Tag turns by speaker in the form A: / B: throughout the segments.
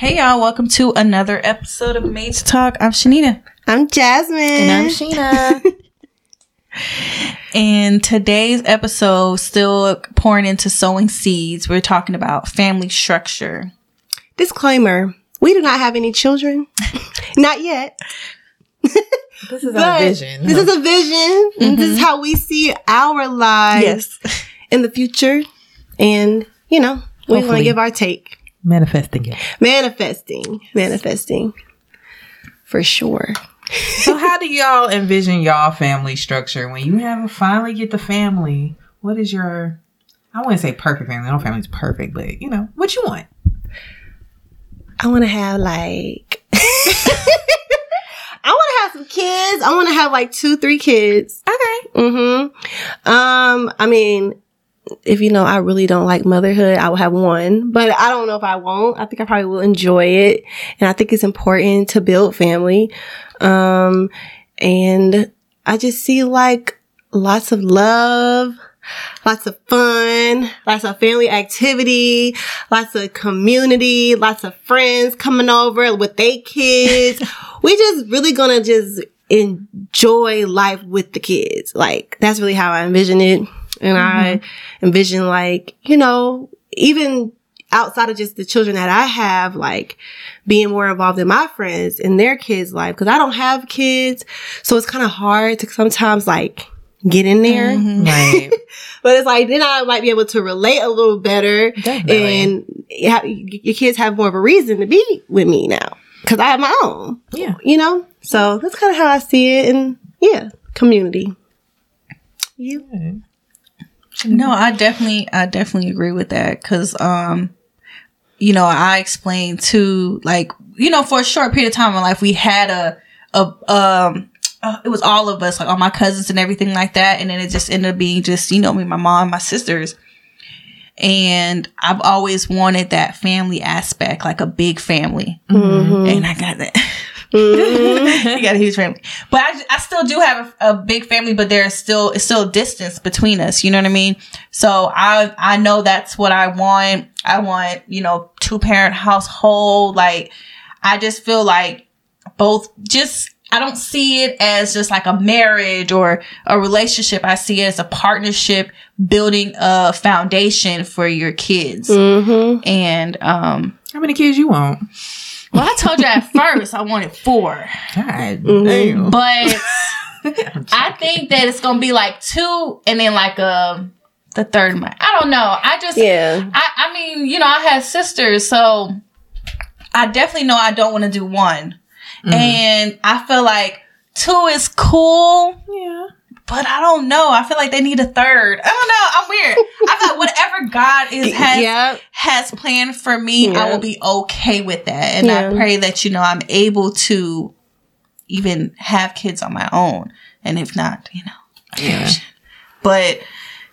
A: Hey y'all, welcome to another episode of Made to Talk. I'm Shanita.
B: I'm Jasmine.
C: And I'm Sheena.
A: And today's episode, still pouring into sowing seeds, we're talking about family structure.
B: Disclaimer we do not have any children. not yet.
C: this is our
B: But
C: vision.
B: This is a vision. and This is mm-hmm. how we see our lives in the future. And, you know, we want to give our take.
C: Manifesting it.
B: Manifesting. Manifesting. For sure.
C: So how do y'all envision y'all family structure when you have finally get the family? What is your I wouldn't say perfect family. No family's perfect, but you know, what you want?
B: I want to have like. I want to have some kids. I want to have like two, three kids.
C: Okay.
B: Mm-hmm. Um, I mean, if you know, I really don't like motherhood, I will have one, but I don't know if I won't. I think I probably will enjoy it. And I think it's important to build family. Um, and I just see like lots of love, lots of fun, lots of family activity, lots of community, lots of friends coming over with their kids. we just really gonna just enjoy life with the kids. Like that's really how I envision it. And I mm-hmm. envision like, you know, even outside of just the children that I have, like being more involved in my friends and their kids' life. Cause I don't have kids. So it's kind of hard to sometimes like get in there. Mm-hmm.
C: Right.
B: But it's like then I might be able to relate a little better,
C: Definitely.
B: and ha- your kids have more of a reason to be with me now because I have my own.
C: yeah.
B: You know, so that's kind of how I see it, and yeah, community. You,
A: No, I definitely, I definitely agree with that because, um, you know, I explained to like, you know, for a short period of time in life, we had a, a, um, uh, it was all of us, like all my cousins and everything like that, and then it just ended up being just, you know, me, my mom, my sisters, and I've always wanted that family aspect, like a big family, and I got that. you got a huge family, but I, I still do have a, a big family, but there's still it's still a distance between us. You know what I mean? So I I know that's what I want. I want you know two parent household. Like I just feel like both just I don't see it as just like a marriage or a relationship. I see it as a partnership building a foundation for your kids.
B: mm-hmm.
A: And um
C: How many kids you want?
A: Well I told you at first I wanted four.
C: God
B: Mhm.
C: damn.
A: But I think that it's gonna be like two and then like um the third one. I don't know. I just
B: yeah,
A: I, I mean, you know, I have sisters, so I definitely know I don't want to do one. And I feel like two is cool,
C: yeah.
A: But I don't know. I feel like they need a third. I don't know. I'm weird. I like whatever God is has
B: yeah,
A: has planned for me, I will be okay with that. And I pray that, you know, I'm able to even have kids on my own. And if not, you know,
C: Yeah.
A: but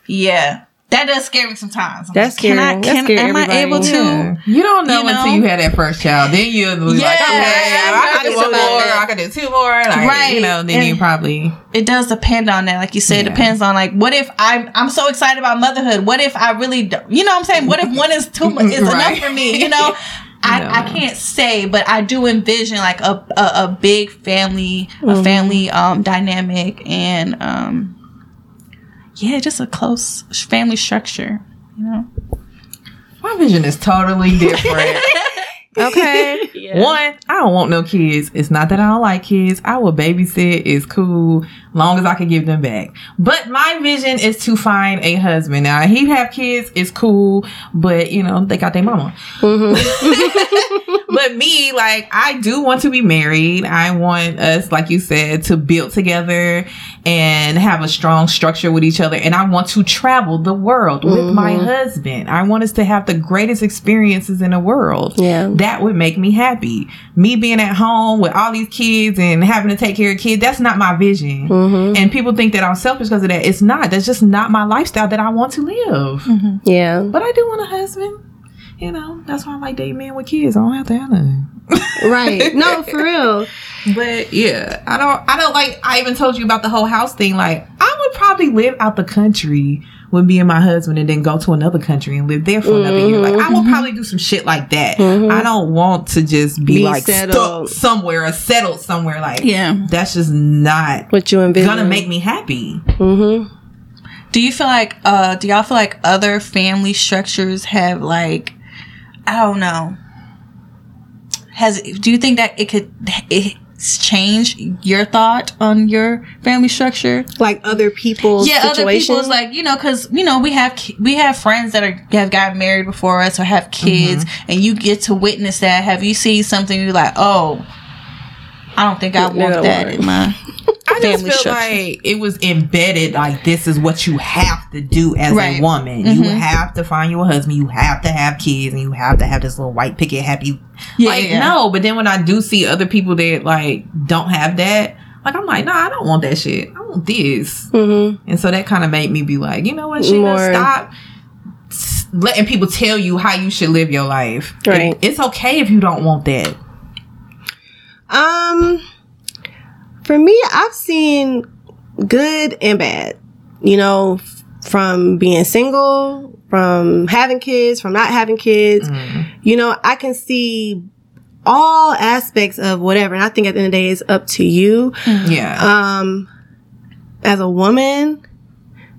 A: yeah, that does scare me sometimes. I'm
B: That's
A: like, can I.
B: That
A: can,
B: scare
A: am I
B: everybody.
A: able to?
C: Yeah. You don't know
A: You
C: until you had that first child. Then you'll be
A: Yeah,
C: like, okay,
A: I'm
C: I can do one more,
A: that.
C: I can do two more. Like,
A: Right.
C: You know, then
A: And-
C: you probably
A: It does depend on that. Like you said, it
C: Yeah.
A: depends on like, what if I'm, I'm so excited about motherhood? What if I really, don't, you know what I'm saying? What if one is too much, is
C: Right.
A: enough for me? You know? I,
C: No.
A: I can't say, but I do envision like a, a, a big family, a family um, dynamic, and um, yeah, just a close family structure. You know,
C: my vision is totally different. okay. One, I don't want no kids. It's not that I don't like kids. I will babysit. It's cool. Long as I can give them back. But my vision is to find a husband. Now he have kids. It's cool. But you know, they got their mama. Mm-hmm. but me, like, I do want to be married. I want us, like you said, to build together and have a strong structure with each other. And I want to travel the world with my mm-hmm. husband. I want us to have the greatest experiences in the world.
B: Yeah.
C: That would make me happy. Me being at home with all these kids and having to take care of kids, that's not my vision. Mm-hmm. And people think that I'm selfish because of that. It's not. That's just not my lifestyle that I want to live. Mm-hmm.
B: yeah,
C: But I do want a husband. You know, that's why I like dating men with kids. I don't have to have none.
B: Right. No, for real.
C: But yeah, I don't. I don't like. I even told you about the whole house thing. Like, I would probably live out the country with with me and my husband and then go to another country and live there for another year. Like I will probably do some shit like that. I don't want to just be,
B: Be
C: like
B: settled.
C: stuck somewhere or settled somewhere. Like
A: Yeah.
C: that's just not
B: What you envision?
C: gonna make me happy.
B: Mm-hmm.
A: Do you feel like uh do y'all feel like other family structures have like I don't know. Has do you think that it could it's change your thought on your family structure?
B: Like other people's
A: yeah, other people's like you know because you know we have we have friends that are have gotten married before us or have kids, mm-hmm. and you get to witness that. Have you seen something you're like, oh, I don't think I want that in my
C: I just feel
A: structure.
C: like it was embedded. Like this is what you have to do as
A: Right. Mm-hmm.
C: a woman. You have to find your husband. You have to have kids, and you have to have this little white picket happy.
A: Yeah,
C: like
A: yeah.
C: no, but then when I do see other people that like don't have that, like I'm like, nah, I don't want that shit. I want this.
B: Mm-hmm.
C: And so that kind of made me be like, you know what, Sheena,
B: More-
C: stop letting people tell you how you should live your life.
B: Right.
C: It- it's okay if you don't want that.
B: Um, for me, I've seen good and bad. You know, from being single, from having kids, from not having kids. You know, I can see all aspects of whatever. And I think at the end of the day, it's up to you.
C: Yeah.
B: Um, as a woman,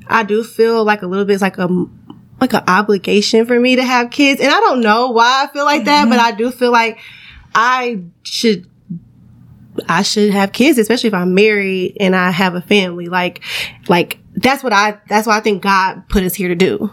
B: I do feel like a little bit it's like a like an obligation for me to have kids, and I don't know why I feel like that, but I do feel like I should. I should have kids, especially if I'm married and I have a family. Like, like that's what I. That's what I think God put us here to do.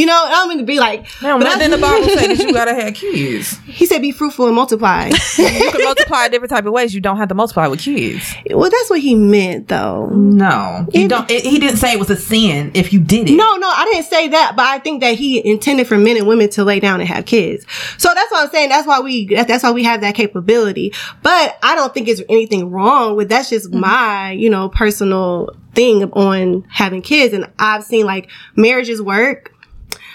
B: You know, I don't mean to be like.
C: no,
B: but
C: then the Bible says that you gotta have kids.
B: He said, "Be fruitful and multiply."
C: you can multiply different type of ways. You don't have to multiply with kids.
B: well, that's what he meant, though.
C: No, you don't. It, he didn't say it was a sin if you did it.
B: No, no, I didn't say that, but I think that he intended for men and women to lay down and have kids. So that's what I'm saying. That's why we, that's why we have that capability. But I don't think it's anything wrong with, that's just mm-hmm. my, you know, personal thing on having kids. And I've seen like marriages work.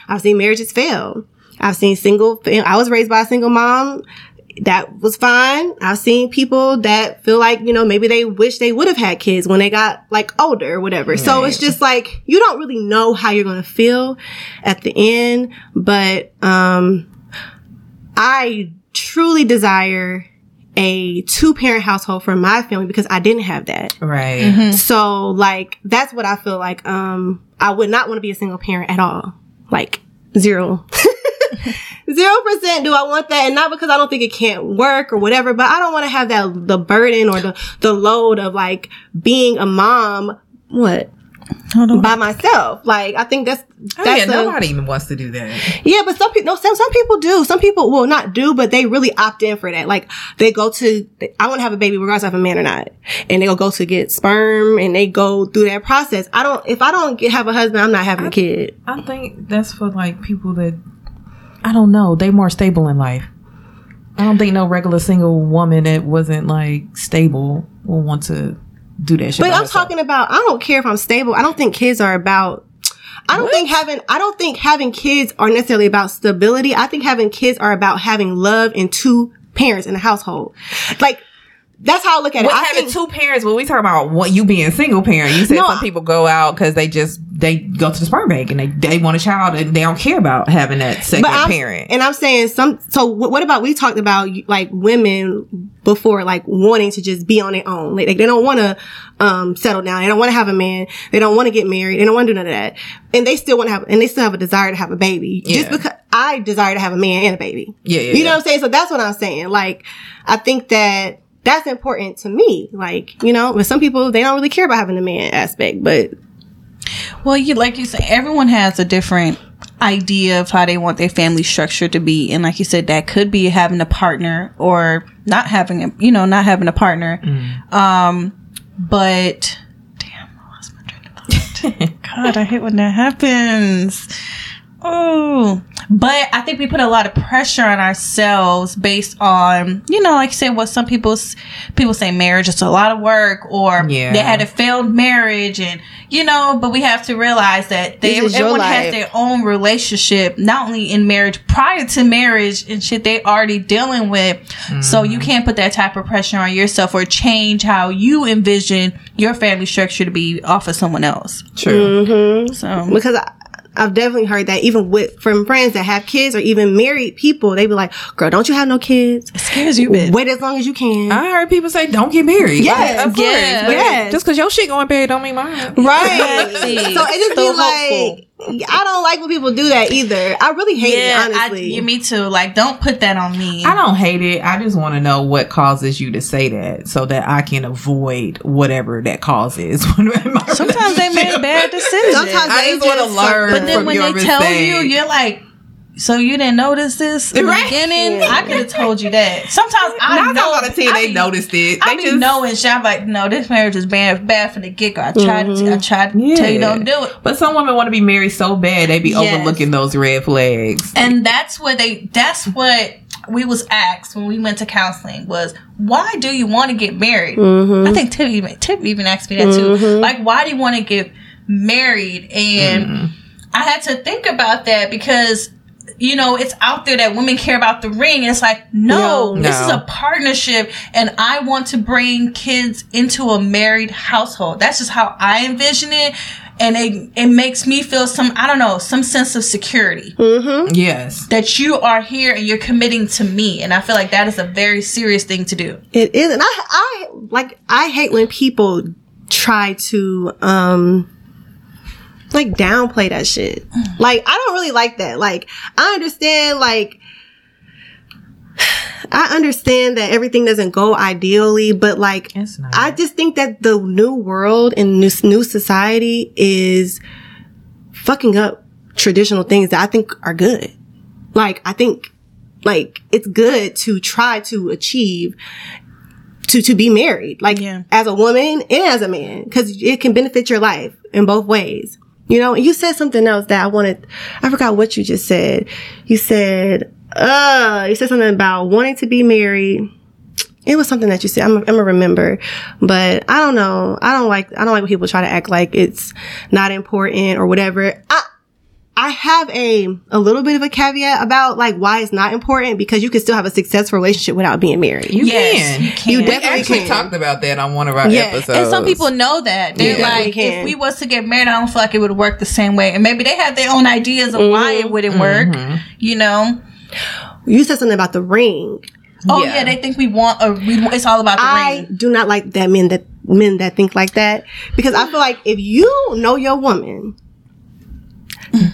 B: I've seen marriages fail. I've seen single, I was raised by a single mom. That was fine. I've seen people that feel like, you know, maybe they wish they would have had kids when they got like older or whatever. So it's just like, you don't really know how you're going to feel at the end. But, um, I truly desire a two parent household for my family because I didn't have that.
C: Right.
B: So like that's what I feel like. Um, I would not want to be a single parent at all. Like zero. Zero percent do I want that, and not because I don't think it can't work or whatever, but I don't want to have that the burden or the the load of like being a mom. What. By myself? Like I think that's
C: Oh,
B: that's
C: yeah,
B: a-
C: nobody even wants to do that.
B: yeah, but some people, no, some, some people do. Some people will not do, but they really opt in for that. Like they go to, I want to have a baby regardless if I'm a man or not. And they'll go to get sperm and they go through that process. I don't, if I don't get, have a husband, I'm not having a kid.
C: I think that's for like people that I don't know. They more stable in life. I don't think no regular single woman that wasn't like stable will want to do that shit.
B: But I'm
C: herself.
B: talking about, I don't care if I'm stable. I don't think kids are about, I don't think having, I don't think having kids are necessarily about stability. I think having kids are about having love and two parents in the household. Like, that's how I look at it. I
C: having
B: think,
C: two parents, when we talk about what you being single parent, you said
B: No,
C: some people go out because they just they go to the sperm bank and they they want a child and they don't care about having that second parent.
B: And I'm saying some. So what, what about we talked about like women before, like wanting to just be on their own. Like, they don't want to um settle down. They don't want to have a man. They don't want to get married. They don't want to do none of that. And they still want to have. And they still have a desire to have a baby. Just because I desire to have a man and a baby.
C: Yeah, yeah,
B: You know
C: yeah.
B: what I'm saying? So that's what I'm saying. Like, I think that. That's important to me. Like, you know, but some people, they don't really care about having a man aspect, but
A: Well, you like you said, everyone has a different idea of how they want their family structure to be, and like you said, that could be having a partner or not having a, you know, not having a partner. Um, but damn, I lost my train of thought. God, I hate when that happens. Oh, but I think we put a lot of pressure on ourselves based on, you know, like you said, what some people people say marriage is a lot of work, or
C: Yeah.
A: they had a failed marriage, and you know. But we have to realize that they,
B: This is your
A: everyone has their own relationship, not only in marriage, prior to marriage and shit they already dealing with. So you can't put that type of pressure on yourself or change how you envision your family structure to be off of someone else.
C: True.
B: Mm-hmm.
A: So
B: because I, I've definitely heard that even with from friends that have kids or even married people, they be like, "Girl, don't you have no kids?
A: It Scares you, bitch.
B: Wait as long as you can."
C: I heard people say, "Don't get married."
B: Yes,
C: Like, of course.
A: yes,
C: But
B: yes.
C: Just because your shit going bad don't mean mine.
B: Right. So it just
A: So
B: be like, I don't like when people do that either. I really hate
A: Yeah,
B: it,
A: I,
B: honestly.
A: you, me too. Like, don't put that on me.
C: I don't hate it. I just want to know what causes you to say that so that I can avoid whatever that causes.
A: Sometimes they make bad decisions.
B: Sometimes
C: I
B: they
C: just want to learn.
A: but then
C: from
A: when
C: your
A: they tell you, you're like, so you didn't notice this in
C: Right.
A: the beginning? I could have told you that. Sometimes I
C: Nine
A: know.
C: times out of ten, they
A: be-
C: noticed it.
A: I
C: They
A: be
C: just
A: knowing shit. I'm like, no, this marriage is bad, bad from the get go. I tried,
B: Mm-hmm.
A: to, I tried to tell you don't do it.
C: But some women want to be married so bad they be
A: Yes.
C: overlooking those red flags.
A: And that's what they. That's what we was asked when we went to counseling was why do you want to get married?
B: Mm-hmm.
A: I think Tip even Tip even asked me that too. Like, why do you want to get married? And
B: Mm-hmm.
A: I had to think about that because. You know, it's out there that women care about the ring. And it's like, no,
B: No.
A: this is a partnership, and I want to bring kids into a married household. That's just how I envision it, and it it makes me feel some I don't know some sense of security
C: Yes.
A: that you are here and you're committing to me and i feel like that is a very serious thing to do
B: It is, and I, I like, I hate when people try to, um, like downplay that shit. Mm. Like, I don't really like that. Like, I understand, like, I understand that everything doesn't go ideally, but like, I just think that the new world and this new society is fucking up traditional things that I think are good. Like, I think, like, it's good to try to achieve to, to be married, like,
A: Yeah.
B: as a woman and as a man, cause it can benefit your life in both ways. You know, you said something else that I wanted, I forgot what you just said. You said, uh, you said something about wanting to be married it was something that you said. I'm, I'm gonna remember, but I don't know. I don't like. I don't like when people try to act like it's not important or whatever. I I have a a little bit of a caveat about like why it's not important because you can still have a successful relationship without being married.
C: You
A: yes
C: can.
A: you can
B: You
C: We
B: definitely
C: actually
B: can.
C: talked about that on one of our
B: Yeah.
C: episodes.
A: and some people know that they're
C: Yeah.
A: like if we was to get married i don't feel like it would work the same way and maybe they have their own ideas of why
B: Mm-hmm.
A: it wouldn't work you know
B: You said something about the ring.
A: oh
C: Yeah.
A: yeah, they think we want a we, it's all about the
B: I
A: ring
B: do not like that men that men that think like that because I feel like if you know your woman,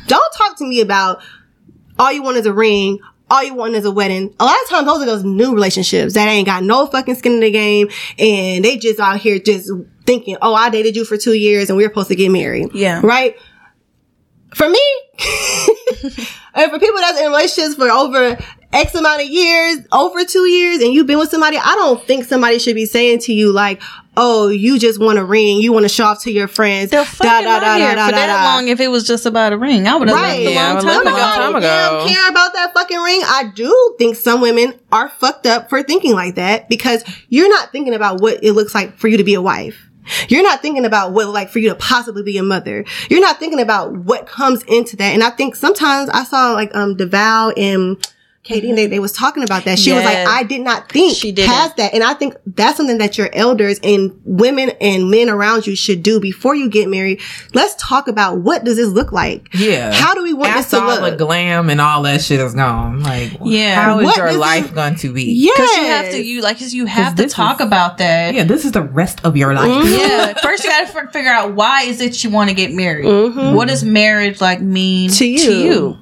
B: don't talk to me about all you want is a ring. All you want is a wedding. A lot of times, those are those new relationships that ain't got no fucking skin in the game, and they just out here just thinking, "Oh, I dated you for two years, and we are supposed to get married."
A: Yeah.
B: right. For me, and for people that's in relationships for over X amount of years, over two years, and you've been with somebody, I don't think somebody should be saying to you like, "Oh, you just want a ring, you want to show off to your friends."
A: the fuck am I here for that long if it was just about a ring i would have
B: Right.
A: left a
C: Yeah, I
A: long
C: would've
A: time ago
C: long time ago.
B: Damn, care about that fucking ring. I do think some women are fucked up for thinking like that because you're not thinking about what it looks like for you to be a wife. You're not thinking about what like for you to possibly be a mother. You're not thinking about what comes into that. And I think sometimes I saw like um DeVal and Katie and they, they was talking about that. She was like, I did not think
A: She didn't.
B: past that. And I think that's something that your elders and women and men around you should do before you get married. Let's talk about what does this look like?
C: Yeah.
B: How do we want this
C: After
B: to
C: all
B: look?
C: the glam and all that shit is gone. Like,
A: Yeah.
C: how is
B: What
C: your
B: is
C: life
B: this-
C: going to be?
B: Yeah.
A: because you have to you like you have to talk
C: is-
A: about that
C: Yeah, this is the rest of your life.
A: yeah first you gotta figure out why is it you want to get married
B: Mm-hmm.
A: What does marriage like mean
B: To you.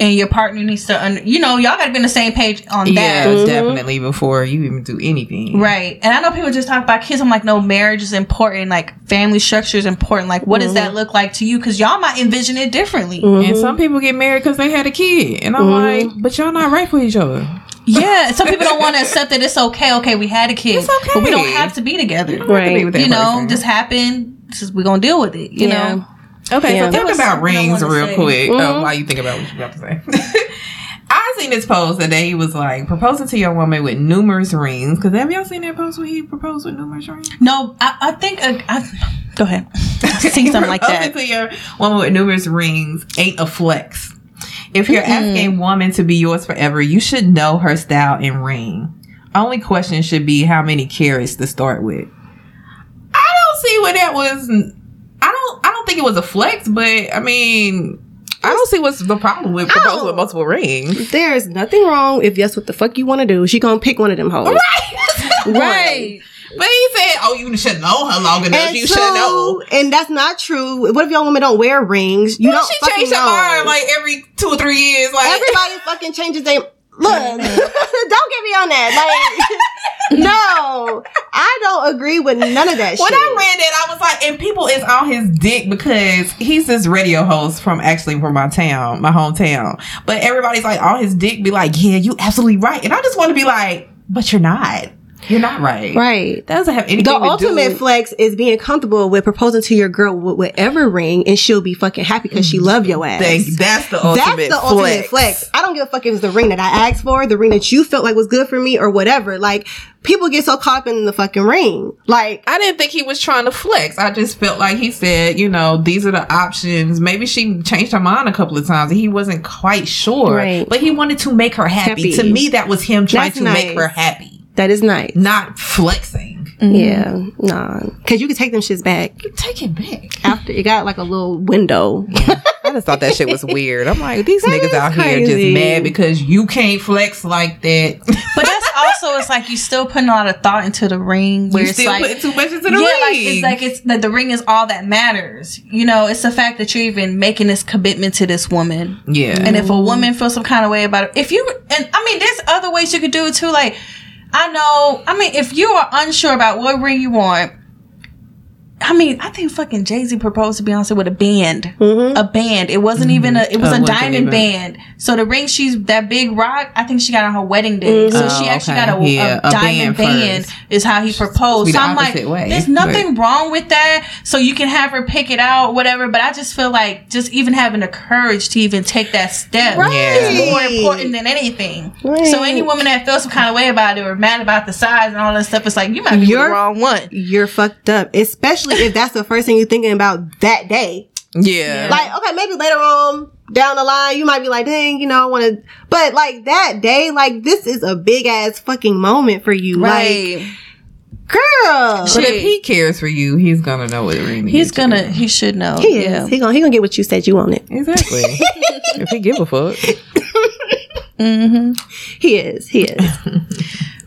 A: And your partner needs to under you know y'all gotta be on the same page on that
C: Yeah,
A: that
C: definitely before you even do anything.
A: right and i know people just talk about kids i'm like no marriage is important like family structure is important like what does
B: Mm-hmm.
A: that look like to you because y'all might envision it differently
C: And some people get married because they had a kid. And I'm
B: Mm-hmm.
C: like, but y'all not right for each other.
A: yeah some people don't want to accept that it's okay okay we had a kid
C: It's okay.
A: but we don't have to be together
C: You to be with
A: you know
C: person.
A: just happen this is we're gonna deal with it you
B: Yeah.
A: know
C: Okay,
B: Yeah.
C: so
A: There
C: talk about rings real
A: say.
C: quick.
B: Mm-hmm.
C: Um, while you think about what you're about to say. I seen this post that he was like proposing to your woman with numerous rings. Because have y'all seen that post where he proposed with numerous rings?
A: No, I, I think uh, I, go ahead. See something like
C: Proposing
A: that.
C: to your woman with numerous rings ain't a flex. If you're asking a woman to be yours forever, you should know her style and ring. Only question should be how many carats to start with. I don't see what that was. I don't. I don't think it was a flex, but I mean, I don't see what's the problem with proposing with oh. multiple rings.
B: There's nothing wrong if that's what the fuck you want to do. She gonna pick one of them hoes.
A: Right. Right.
C: But he said, "Oh, you should know her long enough.
B: And
C: you
B: two,
C: should know."
B: and that's not true. What if y'all women don't wear rings? You
C: Well,
B: don't
C: she changed her
B: know.
C: mind like every two or three years. Like
B: Everybody fucking changes their look. don't get me on that. Like, no, I don't agree with none of that shit.
C: When
B: shit.
C: I read that, I was like, and people is on his dick because he's this radio host from actually from my town, my hometown. But everybody's like, on his dick, be like, yeah, you absolutely right. And I just want to be like, but you're not. You're not right.
B: right.
C: That doesn't have anything
B: The ultimate flex is being comfortable with proposing to your girl with whatever ring, and she'll be fucking happy because she love your ass.
C: Thank. That's the ultimate
B: That's the ultimate flex. I don't give a fuck if it's the ring that I asked for, the ring that you felt like was good for me, or whatever. Like people get so caught up in the fucking ring. Like
C: I didn't think he was trying to flex. I just felt like he said, you know, these are the options. Maybe she changed her mind a couple of times and he wasn't quite sure.
B: Right.
C: But he wanted to make her happy.
B: Happy.
C: To me, that was him trying
B: That's
C: to make her happy,
B: that is nice.
C: not flexing. Mm-hmm.
B: Yeah, nah, because you can take them shits back
C: Take it back.
B: after you got like a little window.
C: I just thought that shit was weird. I'm like, these niggas
B: is
C: out here just mad because you can't flex like that.
A: But that's also it's like you still putting a lot of thought into the ring where
C: you
A: it's
C: still
A: like
C: putting too much into the
A: yeah,
C: ring.
A: like it's like it's that the ring is all that matters. You know, it's the fact that you're even making this commitment to this woman.
C: yeah.
A: And if a woman feels some kind of way about it, if you and I mean, there's other ways you could do it too. Like, I know. I mean, if you are unsure about what ring you want, I mean, I think fucking Jay Z proposed to Beyonce with a band, mm-hmm. a band. It wasn't even a. It was
C: Oh,
A: a diamond
C: even-
A: band. So the ring she's that big rock. I think she got on her wedding day. Mm-hmm. So
C: Oh,
A: she actually
C: okay.
A: got a,
C: Yeah,
A: a
C: a
A: diamond
C: band
A: band. Is how he proposed. So I'm like,
C: way,
A: there's nothing wrong with that. So you can have her pick it out, whatever. But I just feel like just even having the courage to even take that step
B: Right.
A: is more important than anything.
B: Right.
A: So any woman that feels some kind of way about it or mad about the size and all that stuff, it's like you might be
B: You're-
A: the wrong one.
B: You're fucked up, especially if that's the first thing you're thinking about that day.
C: yeah.
B: Like, okay, maybe later on down the line, you might be like, dang, you know, I want to, but like that day, like this is a big ass fucking moment for you. Like, girl.
C: but if he cares for you, he's gonna know what it means.
A: He's gonna. He should know.
B: He is.
A: Yeah.
B: He gonna, he gonna get what you said you wanted.
C: exactly. if he give a fuck. Mm-hmm.
B: He is. He is.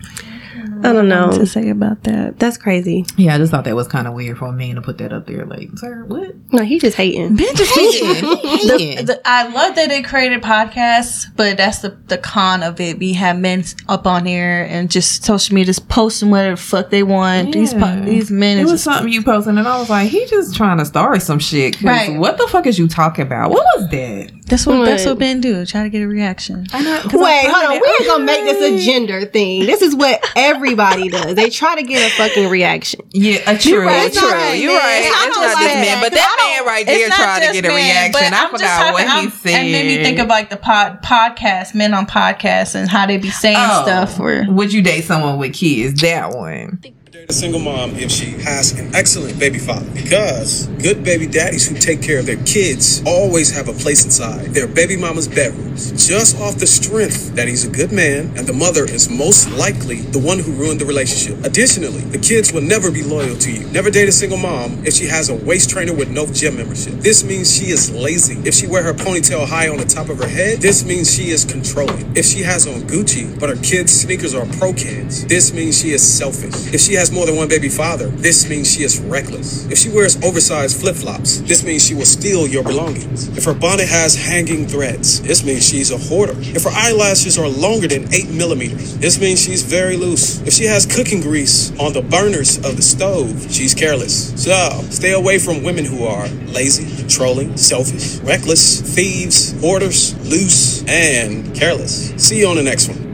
B: I don't know.
A: to say about that.
B: That's crazy.
C: Yeah, I just thought that was kind of weird for a man to put that up there. Like, sir, what?
B: No, he just hating.
A: Ben just
C: Yeah.
A: The, I love that they created podcasts, but that's the the con of it. We have men up on here and just social media just posting whatever the fuck they want. These po- these men
C: It was
A: just
C: something you posted, and I was like, he just trying to start some shit.
A: Right.
C: What the fuck is you talking about? What was that?
A: That's what that's what men do. Try to get a reaction.
C: I know. 'cause
B: Wait,
C: I
B: hold on. We
C: it-
B: ain't gonna make this a gender thing. This is what everybody does. They try to get a fucking reaction.
C: Yeah, uh, true,
B: right, it's
C: true.
B: right,
C: You're right.
B: I
C: It's
B: don't
C: not
B: like
C: this man,
B: that,
C: that man right there
A: not
C: tried to get a
A: men,
C: reaction. I
A: I'm
C: forgot
A: talking-
C: what he
A: I'm-
C: said.
A: It made me think of like the pod podcast, men on podcasts, and how they be saying
C: Oh,
A: stuff. Or
C: would you date someone with kids? That one.
D: A single mom if she has an excellent baby father. Because good baby daddies who take care of their kids always have a place inside their baby mama's bedrooms, just off the strength that he's a good man and the mother is most likely the one who ruined the relationship. Additionally, the kids will never be loyal to you. Never date a single mom if she has a waist trainer with no gym membership. This means she is lazy. If she wear her ponytail high on the top of her head, this means she is controlling. If she has on Gucci, but her kids' sneakers are pro kids, this means she is selfish. If she has more than one baby father, this means she is reckless. If she wears oversized flip flops, this means she will steal your belongings. If her bonnet has hanging threads, this means she's a hoarder. If her eyelashes are longer than 8 millimeters, this means she's very loose. If she has cooking grease on the burners of the stove, she's careless. So, stay away from women who are lazy, controlling, selfish, reckless, thieves, hoarders, loose, and careless. See you on the next one.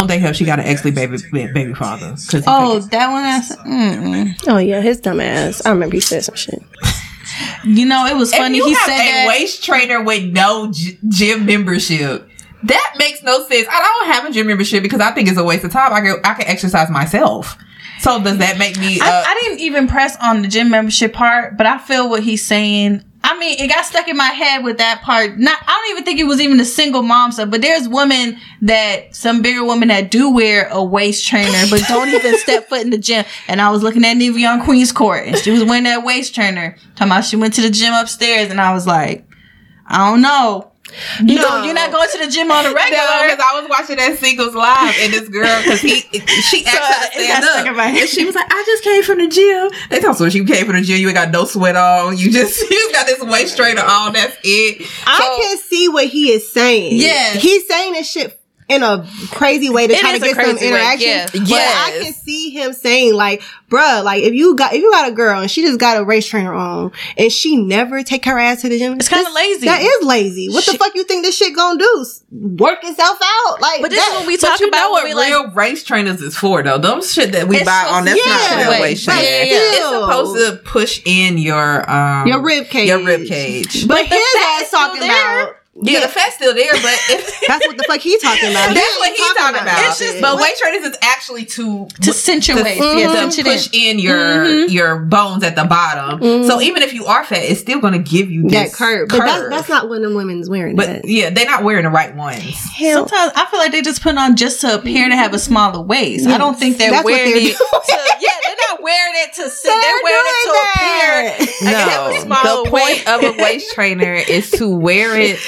C: Don't they hope she got an ex baby baby father? 'Cause he
A: oh, that one. That's, mm-mm.
B: Oh yeah, his dumb ass. I remember he said some shit.
A: You know, it was
C: If
A: funny.
C: you
A: He
C: have
A: said
C: a
A: that.
C: waist trainer with no g- gym membership. That makes no sense. I don't have a gym membership because I think it's a waste of time. I can I can exercise myself. So does that make me? Uh,
A: I, I didn't even press on the gym membership part, but I feel what he's saying. I, mean, it got stuck in my head with that part. Not, I don't even think it was even a single mom stuff, but there's women that some bigger women that do wear a waist trainer, but don't even step foot in the gym. And I was looking at Nivea on Queens Court, and she was wearing that waist trainer. Talking about she went to the gym upstairs, and I was like, I don't know. You
B: No.
A: you're not going to the gym on a regular.
C: No, because I was watching that singles live and this girl, because he, she to
A: it
C: stand
A: got stuck in my
C: up, and she was like, "I just came from the gym." They told her she came from the gym. You ain't got no sweat on. You just you got this waist trainer on. That's it.
B: I
C: So-
B: can see what he is saying.
A: Yeah.
B: He's saying this shit in a crazy way to
A: It
B: try to get some
A: crazy way,
B: interaction.
A: yeah.
B: But
C: Yes.
B: I can see him saying like, bruh, like if you got if you got a girl and she just got a waist trainer on and she never take her ass to the gym,
A: It's kinda
B: this-
A: lazy.
B: That is lazy. What the fuck you think this shit gonna do? Work itself out? Like
A: But this
B: that,
A: is what we
C: But
A: talk
C: you
A: about.
C: know what
A: we like,
C: real waist trainers is for, though. Those shit that we buy
A: supposed
C: on that's
A: to-
C: not
B: yeah,
C: real waist
B: but
C: trainer.
A: yeah, yeah.
C: It's supposed to push in your um
B: your rib cage.
C: Your rib cage.
B: But,
A: the
B: his
A: fat
B: ass
A: is still
B: talking
A: there.
B: about
C: Yeah, the fat's still there, but if,
B: that's what the fuck he talking about.
C: That's what he's talking about.
A: It's just-
C: but waist trainers is actually to
A: to cinch your
C: to,
A: waist.
C: to
A: Yeah, cinch it in.
C: push in your mm-hmm. your bones at the bottom. Mm-hmm. So even if you are fat, it's still going to give you
B: that
C: this
B: curve. But that, that's not when the women's wearing
C: But
B: that.
C: yeah, they're not wearing the right ones.
B: Hell,
A: Sometimes I feel like they just put on just to appear to have a smaller waist. I don't think they're
B: That's what
A: wearing
B: they're
A: it. To, yeah, they're not wearing it to sit. They're,
B: They're
A: wearing it to
B: doing
A: appear.
B: that.
A: I can have a smaller
C: the point of a waist trainer is to wear it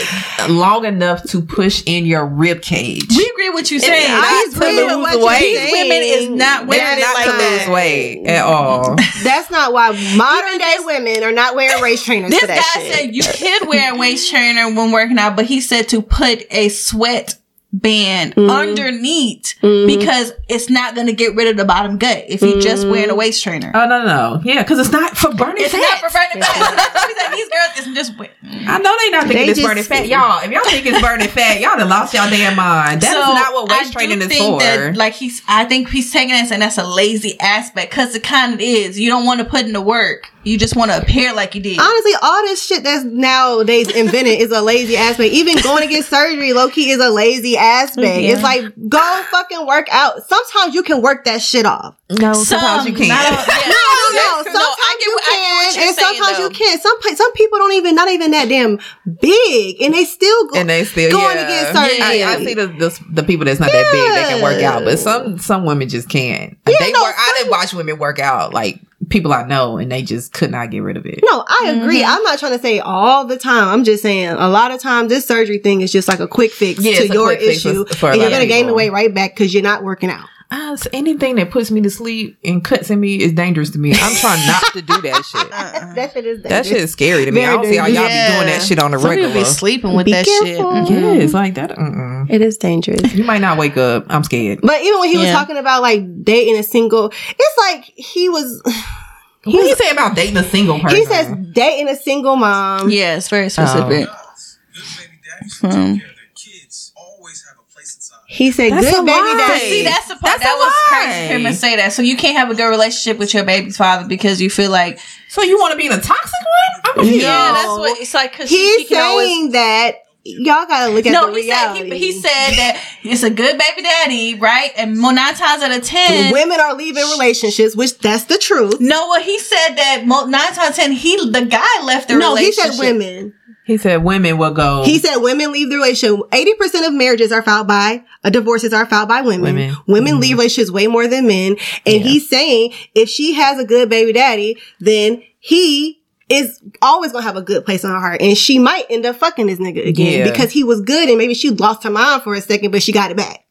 C: long enough to push in your rib cage.
A: We agree with you saying.
B: I
C: not
B: agree
C: to
B: with
C: lose
B: what you're
C: weight.
A: These women is not
C: They're
A: wearing it like
C: to
A: that.
C: lose weight at all.
B: That's not why modern day women are not wearing waist trainers
A: This
B: for
A: guy
B: shit.
A: said you could wear a waist trainer when working out, but he said to put a sweat band
B: Mm-hmm.
A: underneath because it's not going to get rid of the bottom gut if you're just wearing a waist trainer.
C: Oh no, no, no. Yeah, because it's not for burning
A: it's
C: fat.
A: not for burning fat. He said these girls is just. we-
C: I know they not thinking
B: They
C: it's burning fat, y'all. If y'all think it's burning fat, y'all done lost y'all damn mind. That is
A: So,
C: not what
A: I
C: waist
A: do
C: training is
A: think
C: for.
A: That, like he's, I think he's taking it and that's a lazy aspect because it kind of is. You don't want to put in the work. You just want to appear like you did.
B: Honestly, all this shit that's nowadays invented is a lazy aspect. Even going to get surgery, low key, is a lazy aspect.
A: Yeah.
B: It's like go fucking work out. Sometimes you can work that shit off.
C: no, sometimes you can't.
A: not yeah.
B: No, no,
A: That's true.
B: sometimes
A: I get
B: you
A: what- I
B: can,
A: what
B: and
A: saying,
B: sometimes you can't. Some some people don't even not even that damn big, and they still go.
C: and they still
B: going
C: yeah.
B: to get surgery.
C: I, I see the, the the people that's not that big they can work out, but some some women just can't. they
B: no,
C: work. I didn't watch women work out like people I know, and they just could not get rid of it.
B: No, I agree.
A: Mm-hmm.
B: I'm not trying to say all the time. I'm just saying a lot of times this surgery thing is just like a quick fix
C: Yeah,
B: to your issue,
C: for- for
B: and you're gonna gain the weight right back because you're not working out.
C: Uh, so anything that puts me to sleep and cuts in me is dangerous to me. I'm trying not to do that shit.
B: that shit is
C: That shit is scary to me. I
B: Very
C: don't see how y'all
A: dangerous.
C: be doing that shit on the
A: Some
C: regular.
A: be sleeping with
B: Be
A: that
B: careful.
A: shit.
C: Yeah, it's like that. Mm-mm.
B: It is dangerous.
C: You might not wake up. I'm scared.
B: But even when he was talking about like dating a single, it's like he was.
C: What do you say about dating a single person?
B: He says dating a single mom.
A: Yeah, it's very specific.
D: Good baby daddies who take care of their kids always have a place inside.
B: He said
C: That's
B: good baby
C: lie.
B: daddy.
A: See, that's the part
C: That's
A: that
C: a
A: was
C: lie.
A: crazy for him to say that. So you can't have a good relationship with your baby's father because you feel like,
C: So you want to be in a toxic one? I'm confused.
A: yeah, that's what it's like. Because
B: He's
A: he can
B: saying
A: always.
B: that y'all gotta look at
A: No,
B: the
A: he said
B: reality.
A: he, he said that it's a good baby daddy, right? And more nine times out of ten,
B: women are leaving relationships, which that's the truth.
A: no, what he said that mo- nine times out of ten, he the guy left the relationship.
B: No, he said women.
C: He said women will go.
B: He said women leave the relationship. Eighty percent of marriages are filed by uh, divorces are filed by women.
C: Women.
B: Women leave relationships way more than men. And
C: Yeah.
B: he's saying if she has a good baby daddy, then he is always gonna have a good place in her heart. And she might end up fucking this nigga again
C: Yeah.
B: because he was good and maybe she lost her mind for a second, but she got it back.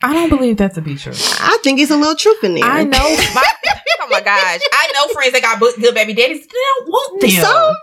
C: I don't believe that to be true.
B: I think it's a little truth in there.
C: I know. My, oh my gosh, I know friends that got good baby daddies. They don't want them.
B: Some.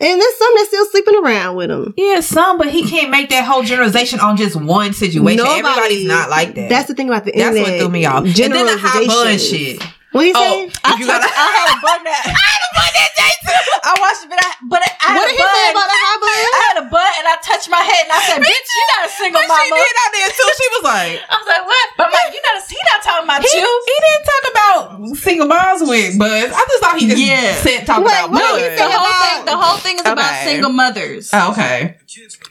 B: And there's some that's still sleeping around with him.
C: Yeah, some, but he can't make that whole generalization on just one situation. Everybody's not like that.
B: That's the thing about the
C: That's what threw me off. And then the high bun
B: Generalization.
C: shit.
B: What you
C: Oh,
B: saying?
C: if you got a,
A: I had a bun that. I had a bun that day too. I watched it, but I, but I had
B: What
A: a
B: did he say about a high bun?
A: I had a butt and I touched my head and I said, "Bitch, you're not a single
C: But
A: mama."
C: she did out there too. She was like,
A: I was like, "What?" But I'm like, "You not a he not talking about
C: he,
A: you."
C: he didn't talk about single moms with Buzz. I just thought he just
A: Yeah.
C: said talk
B: Wait,
C: about
B: what.
A: The whole
B: about-
A: thing, the whole thing is about single mothers.
C: Oh, okay.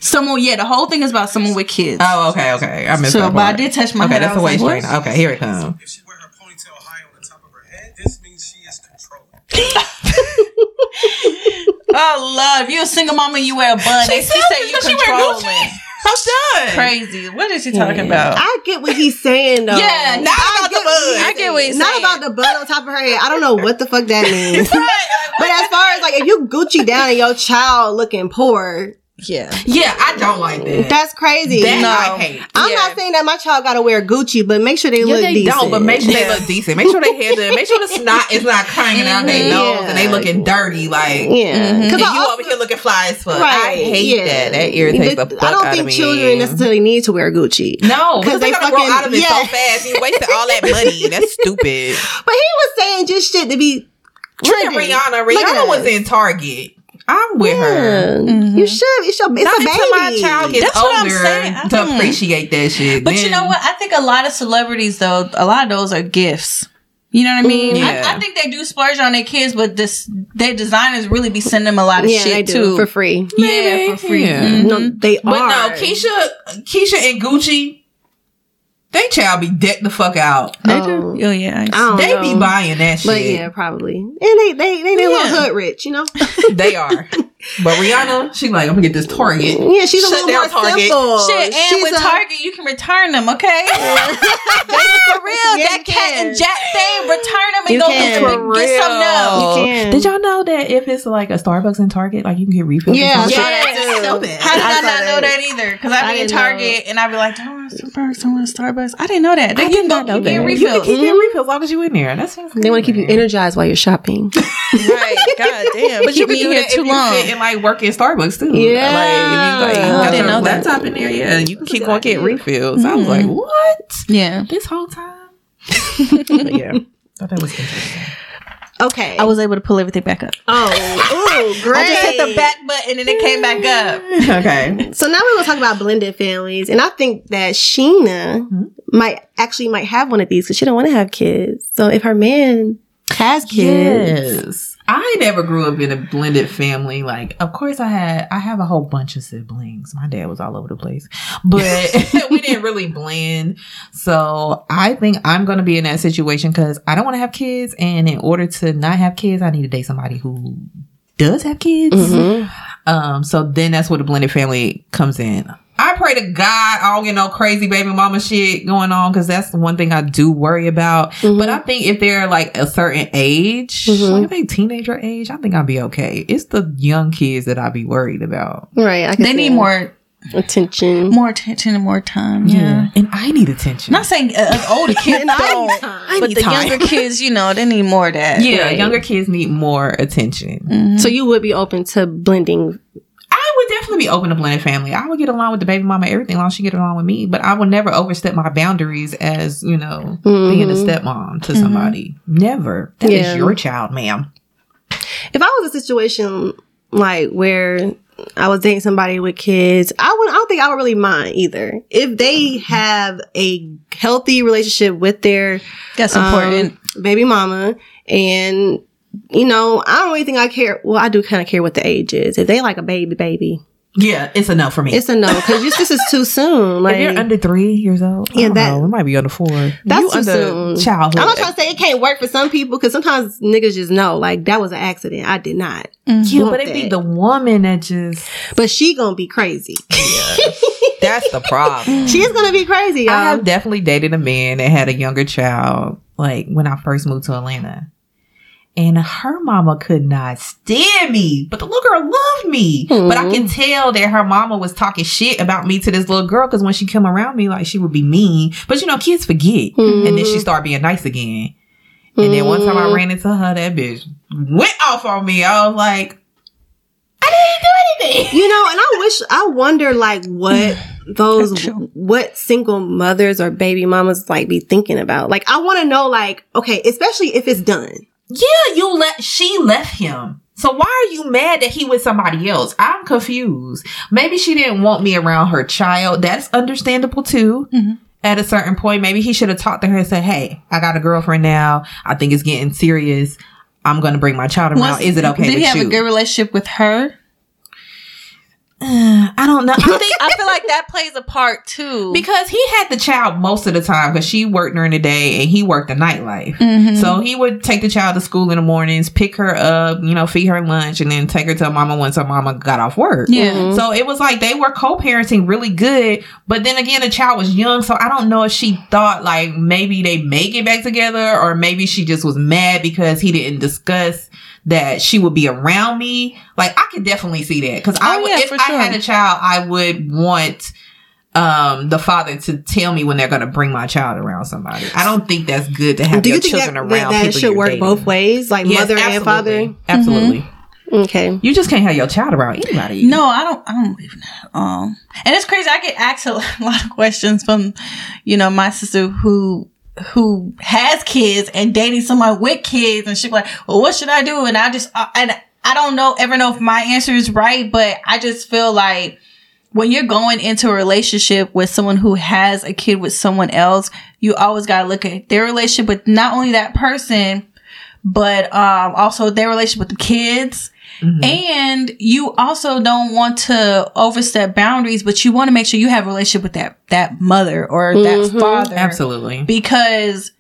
A: Someone, yeah, the whole thing is about someone with kids.
C: Oh, okay, okay. I missed
A: So,
C: that
A: but I did touch my
C: okay,
A: head.
C: that's
A: I
C: a
A: was
C: waist
A: like.
C: Okay, here it comes.
D: If she wear her ponytail high on the top of her head, this means she is controlling.
A: Oh, love. You a single mama, you wear a bun.
C: She
A: She, she said you
C: but she wear
A: controlling.
C: I'm done.
A: Crazy. What is she talking about?
B: I get what he's saying though.
A: Yeah,
C: Not
B: I
C: about the
B: get what
C: bun.
A: I get what he's saying.
B: Not
A: saying.
B: about the bun on top of her head. I don't know what the fuck that means. but as far as like if you Gucci down and your child looking poor,
A: yeah.
C: Yeah, I don't like that.
B: that's crazy.
C: that
A: No.
C: I hate.
B: I'm
A: yeah.
B: not saying that my child got to wear Gucci, but make sure they
C: Yeah,
B: look
C: they
B: decent.
C: don't, but make sure
A: Yeah.
C: they look decent. Make sure they hair done. Make sure the snot is not hanging out their
B: Mhm.
C: nose and they looking dirty. Like,
B: yeah,
C: and
B: because
C: you over here looking fly as fuck. I hate that. That irritates the fuck
B: I don't
C: out
B: think
C: of me.
B: children necessarily need to wear Gucci.
C: No, because they,
B: they
C: gotta grow
B: fucking-
C: out of it so fast. You wasted all that money. That's stupid.
B: But he was saying just shit to be
C: Look at
B: trendy.
C: Rihanna.
B: Look at
C: Rihanna was in Target. I'm with her.
B: Yeah.
A: Mhm.
B: You should. It's your. It's
C: Not
B: a baby.
C: until my child gets
A: That's what I'm saying. I
C: to appreciate that shit.
A: But you know what? I think a lot of celebrities, though, a lot of those are gifts. You know what I mean?
C: Yeah.
A: I, I think they do splurge on their kids, but this their designers really be sending them a lot of
B: Yeah,
A: shit
B: they do
A: too.
B: for free.
A: yeah, for free.
C: yeah.
A: Mhm.
B: No, they
C: But
B: are.
C: But no, Keyshia, Keyshia and Gucci, they child be decked the fuck out.
A: They
B: Oh.
A: do. Um, oh yeah.
B: I don't
C: They
B: know.
C: be buying that shit.
B: But yeah, probably. And they they they, they
A: Yeah.
B: little hood rich, you know.
C: They are. But Rihanna, she like, I'm gonna get this Target.
B: Yeah, she's a little
C: down
B: more
C: Target.
B: simple.
A: Shit, and
B: She's
A: with
B: a-
A: Target, you can return them, okay? That's for real,
B: Yeah,
A: that cat
B: can.
A: and Jack thing, return them and
B: You
A: go
B: can.
A: get,
B: For
A: get some else.
B: You.
C: Did y'all know that if it's like a Starbucks and Target, like you can get refills?
B: Yeah,
C: and
B: I
C: stuff?
B: saw that
A: Yes.
B: too.
A: So bad. How did
B: I
A: I,
B: saw
A: not know
B: that.
A: that either? Because I'd
B: I
A: be in
B: didn't know.
A: Target and I'd be like, I want a Starbucks? I want a Starbucks?" I didn't know that. They
C: I
A: can
C: did not
A: go
C: know
A: get
C: that.
A: refills.
C: You can keep getting
B: Mhm.
C: refills as long as you in there. That's
B: They want to keep you energized while you're shopping.
A: right? God damn! But you
C: can
A: be here too long.
C: Sit and like work at Starbucks too.
B: Yeah.
C: like if you like
A: Oh,
C: got your
A: know that.
C: laptop in there, yeah, you can keep
B: good
C: going get
B: idea.
C: refills. I was like,
A: Mhm.
C: what?
A: Yeah,
C: This whole time? yeah, thought that was interesting.
B: Okay.
A: I was able to pull everything back up.
B: Oh, ooh, great.
A: I just hit the back button and it came back up.
C: okay,
B: So now we're gonna talk about blended families, and I think that Sheena
C: Mhm.
B: might actually might have one of these because she don't want to have kids. So if her man has kids,
C: Yes. I never grew up in a blended family. Like, of course, I had, I have a whole bunch of siblings. My dad was all over the place, but we didn't really blend. So I think I'm going to be in that situation because I don't want to have kids. And in order to not have kids, I need to date somebody who does have kids.
B: Mhm.
C: Um, so then that's where the blended family comes in. I pray to God I don't get no crazy baby mama shit going on because that's the one thing I do worry about.
B: Mhm.
C: But I think if they're like a certain age,
B: Mhm.
C: like if they teenager age, I think I'll be okay. It's the young kids that I'd be worried about.
B: right, I
A: They need
B: that.
A: more,
B: attention.
A: more attention and more time. Yeah.
C: And I need attention.
A: Not saying uh, older kids don't,
B: need time.
C: I
A: but the
C: time.
A: younger kids, you know, they need more of that.
C: yeah,
B: Right.
C: younger kids need more attention.
A: Mhm.
B: So you would be open to blending.
C: I would definitely be open to blended family. I would get along with the baby mama, everything, as long as she get along with me. But I would never overstep my boundaries as you know being a
B: Mhm.
C: stepmom to somebody. Never. That is
B: Yeah.
C: your child, ma'am.
B: If I was a situation like where I was dating somebody with kids, I would. I don't think I would really mind either if they have a healthy relationship with their
A: That's
B: um,
A: important.
B: baby mama, and you know, I don't really think I care. Well, I do kind of care what the age is. If they like a baby, baby,
C: Yeah, it's a no for me.
B: it's a no because this is too soon. Like
C: if you're under three years old,
B: Yeah,
C: yeah, that
B: that-
C: it might be under four.
B: That's
C: you
B: too
C: under
B: soon.
C: childhood.
B: I'm not trying to say it can't work for some people because sometimes niggas just know like that was an accident. I did not,
C: mm-hmm.
B: yeah,
C: but it be the woman that just
B: but she gonna be crazy.
C: that's the problem.
B: She is gonna be crazy, y'all.
C: I have definitely dated a man that had a younger child, like when I first moved to Atlanta. And her mama could not stand me, but the little girl loved me. But I can hmm. tell that her mama was talking shit about me to this little girl because when she come around me, like she would be mean. But you know, kids forget, and then she hmm. started being nice again. And then one time I hmm. ran into her, that bitch went off on me. I was like, I didn't do anything.
B: You know, and I wish I wonder like what those what single mothers or baby mamas like be thinking about. Like I want to know like okay, especially if it's done.
C: Yeah, you let she left him. So why are you mad that he with somebody else? I'm confused. Maybe she didn't want me around her child. That's understandable too.
A: Mhm.
C: At a certain point, maybe he should have talked to her and said, "Hey, I got a girlfriend now. I think it's getting serious. I'm going to bring my child around.
A: Was-
C: Is it okay
A: Did he have
C: you?"
A: a good relationship with her?
C: Uh, I don't know. I think
A: I feel like that plays a part too.
C: because he had the child most of the time because she worked during the day and he worked the nightlife.
A: Mhm.
C: So he would take the child to school in the mornings, pick her up, you know, feed her lunch, and then take her to mama once her mama got off work.
A: yeah.
C: So it was like they were co-parenting really good, but then again, the child was young, so I don't know if she thought like maybe they may get back together, or maybe she just was mad because he didn't discuss that she would be around me. Like I could definitely see that because I
A: Oh,
C: would,
A: yeah,
C: if
A: for
C: I
A: sure.
C: had a child, I would want um the father to tell me when they're going to bring my child around somebody. I don't think that's good to have
B: Do
C: your
B: you think
C: children
B: that,
C: around
B: that
C: people
B: should
C: you're
B: work
C: dating.
B: both ways, like
C: Yes,
B: mother and father?
C: absolutely. Absolutely.
B: Okay.
C: You just can't have your child around anybody.
A: No, I don't. I don't believe that. Um, and it's crazy. I get asked a lot of questions from, you know, my sister who who has kids and dating someone with kids, and she's like, "Well, what should I do?" And I just uh, and I don't know ever know if my answer is right, but I just feel like when you're going into a relationship with someone who has a kid with someone else, you always got to look at their relationship with not only that person, but um, also their relationship with the kids. Mm-hmm. And you also don't want to overstep boundaries, but you want to make sure you have a relationship with that that mother or that mm-hmm. father.
C: Absolutely.
A: Because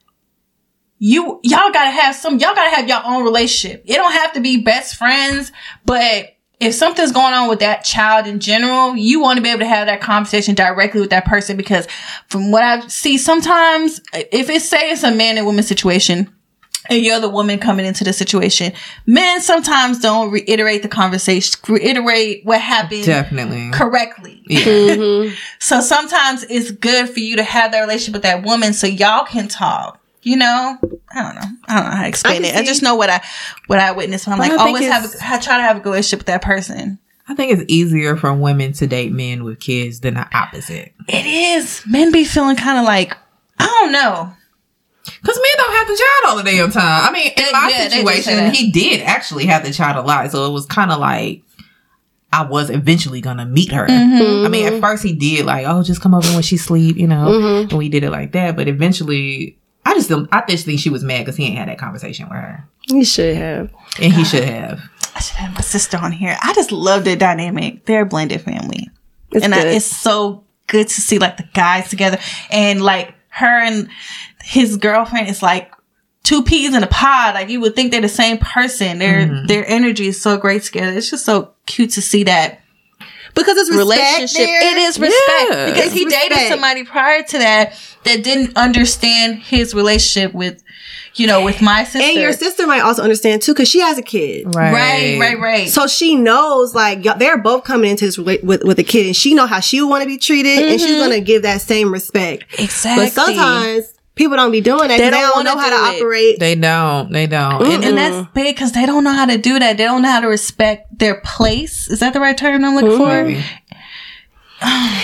A: you y'all gotta have some y'all gotta have your own relationship. It don't have to be best friends, but if something's going on with that child in general, you want to be able to have that conversation directly with that person because from what I see sometimes if it's say it's a man and woman situation and you're the woman coming into the situation, men sometimes don't reiterate the conversation, reiterate what happened
C: Definitely.
A: correctly.
B: Mm-hmm.
A: So sometimes it's good for you to have that relationship with that woman so y'all can talk. You know, I don't know. I don't know how to explain
B: I
A: it.
B: can
A: I just know what I what I witnessed. I'm
C: But
A: like
C: I
A: always have
C: it's-
A: a, I try to have a good relationship with that person.
C: I think it's easier for women to date men with kids than the opposite.
A: It is. Men be feeling kind of like I don't know.
C: Because men don't have the child all the damn time. I mean, in my
A: yeah, they do say
C: situation, he did actually have the child a lot. So it was kind of like I was eventually going to meet her.
A: Mm-hmm.
C: I mean, at first he did like, oh, just come over when she sleep, you know,
B: Mhm.
C: and we did it like that. But eventually, I just don't, I just think she was mad because he ain't had that conversation with her.
B: He should have.
C: And he should have.
A: I should have my sister on here. I just love their dynamic. They're a blended family.
B: It's
A: and I, it's so good to see like the guys together and like her and his girlfriend is like two peas in a pod. Like you would think they're the same person. Their
B: Mm-hmm.
A: their energy is so great together. It's just so cute to see that
B: because it's
A: relationship.
B: there.
A: It is respect
C: Yeah.
A: because
B: It's
A: he dated somebody prior to that that didn't understand his relationship with, you know, with my sister.
B: And your sister might also understand too, because she has a kid.
A: right, right, right.
B: So she knows, like, y- they're both coming into this rela- with with a kid, and she know how she would want to be treated, and she's mm-hmm. gonna give that same respect.
A: exactly.
B: But sometimes people don't be doing that. 'cause
A: They
B: They
A: don't
B: don't,
A: wanna
B: know how to
A: it.
B: operate.
C: They don't. They don't. And,
A: and
C: and
A: that's big because they don't know how to do that. They don't know how to respect their place. Is that the right term I'm looking mm-hmm.
C: Maybe.
A: for?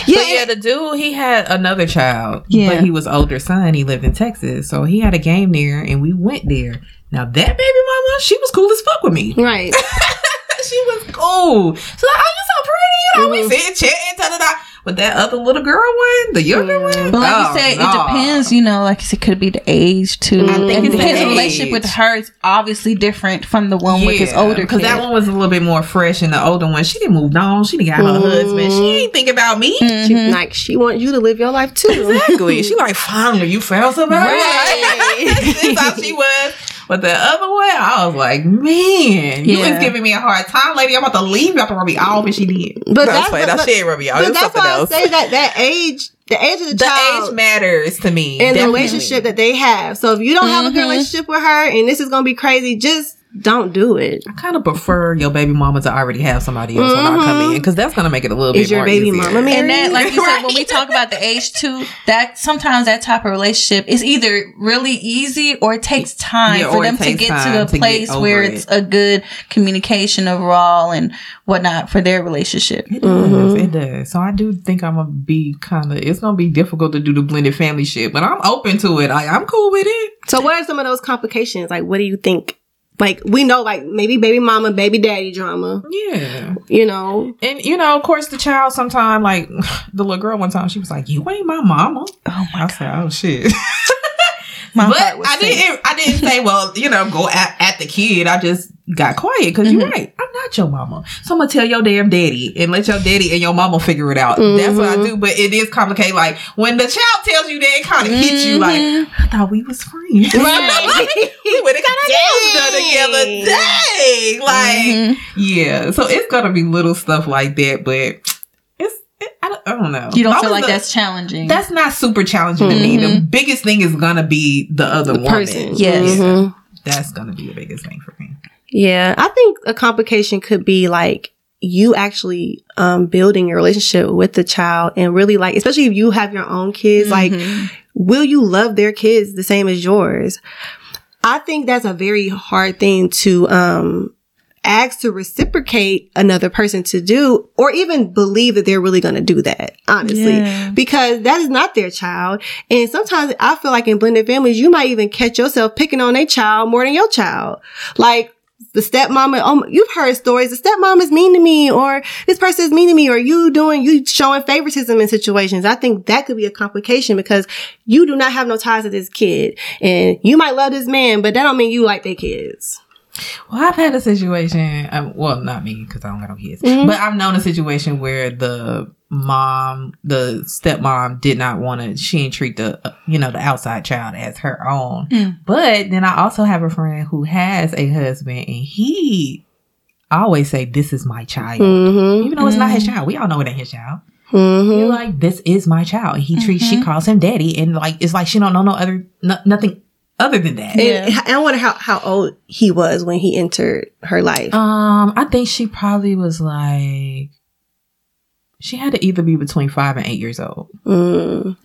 B: Yeah,
C: yeah, the dude he had another child,
A: Yeah.
C: but he was older son. He lived in Texas, so he had a game there, and we went there. Now that baby mama, she was cool as fuck with me.
B: right.
C: she was cool. She's like, "Oh, you so pretty," you know. We sitting chatting, da da da. But that other little girl one, the younger one,
A: But like
C: oh,
A: you said,
C: nah.
A: it depends. You know, like you said, could be the age too.
C: Mm, I think
A: and
C: the
A: his relationship with her is obviously different from the one with his older
C: because that one was a little bit more fresh, and the older one, she didn't moved on. She didn't got her mm-hmm. husband. She ain't think about me. Mm-hmm.
B: She, like she wants you to live your life too.
C: Exactly. she like, finally, you found somebody.
B: Right.
C: That's how she was. But the other way, I was like, man, you
A: Yeah.
C: was giving me a hard time, lady. I'm about to leave. You have to rub me off, and she did.
B: But
C: No,
B: that's-
C: it's fine. she ain't rub me off.
B: But that's
C: something
B: why
C: else.
B: I say that that age, the age of the,
C: the
B: child,
C: age matters to me.
B: and the relationship that they have. So if you don't have a good
A: Mhm.
B: relationship with her, and this is gonna be crazy, just don't do it.
C: I kind of prefer your baby mama to already have somebody else when I come in because that's gonna make it a little
B: Mm-hmm. Is
C: bit
B: your
C: more
B: baby
C: easier.
B: mama married?
A: and that, like you said, when we talk about the age too, that sometimes that type of relationship is either really easy or it takes time
C: Yeah,
A: for them to get
C: time
A: to
C: to
A: a place
C: over
A: where
C: it.
A: it's a good communication overall and whatnot for their relationship.
C: It does.
B: Mm-hmm.
C: It does. So I do think I'm gonna be kind of. It's gonna be difficult to do the blended family shit, but I'm open to it. I, I'm cool with it.
B: So what are some of those complications? Like, what do you think? Like, we know, like maybe baby mama, baby daddy drama.
C: Yeah.
B: You know,
C: And you know, of course, the child sometime like the little girl one time she was like, "You ain't my mama."
A: Oh my
C: I said, "Oh shit."
A: My
C: but I didn't. I didn't say, well, you know, go at, at the kid. I just got quiet because
A: Mm-hmm.
C: you're right. I'm not your mama, so I'm gonna tell your damn daddy and let your daddy and your mama figure it out. That's what
A: Mm-hmm.
C: I do. But it is complicated. Like when the child tells you that, it kind of hits you. Like I thought we was friends.
B: Right.
C: we would have got our nails done together. Dang. Like
A: Mm-hmm.
C: yeah. So it's gonna be little stuff like that, but I, don't, I don't know.
A: You don't
C: Long
A: feel like
C: the-
A: that's challenging.
C: that's not super challenging to me. The
A: Mm-hmm.
C: biggest thing is gonna be the other woman.
B: person.
A: Yes.
B: Mhm.
C: That's gonna be the biggest thing for me.
B: Yeah, I think a complication could be like you actually um building your relationship with the child and really like especially if you have your own kids like will you love their kids the same as yours? I think that's a very hard thing to um ask to reciprocate another person to do or even believe that they're really going to do that honestly
A: Yeah.
B: because that is not their child and sometimes i feel like in blended families you might even catch yourself picking on a child more than your child like the stepmom, um, you've heard stories. The stepmom is mean to me, or this person is mean to me, or you doing, you showing favoritism in situations. I think that could be a complication because you do not have no ties to this kid, and you might love this man, but that don't mean you like their kids.
C: Well, I've had a situation. Um, well, not me because I don't got no kids,
B: Mm-hmm.
C: but I've known a situation where the mom, the stepmom, did not want to. She didn't treat the uh, you know the outside child as her own. But then I also have a friend who has a husband, and he always say, "This is my child,"
B: Mm-hmm.
C: even though it's not his child. We all know it ain't his child.
B: Mm-hmm.
C: You're like, this is my child. And He treats, she calls him daddy, and like, it's like she don't know no other, no, nothing other than that.
B: And I wonder how, how old he was when he entered her life.
C: Um, I think she probably was like, she had to either be between five and eight years old.
B: Mm.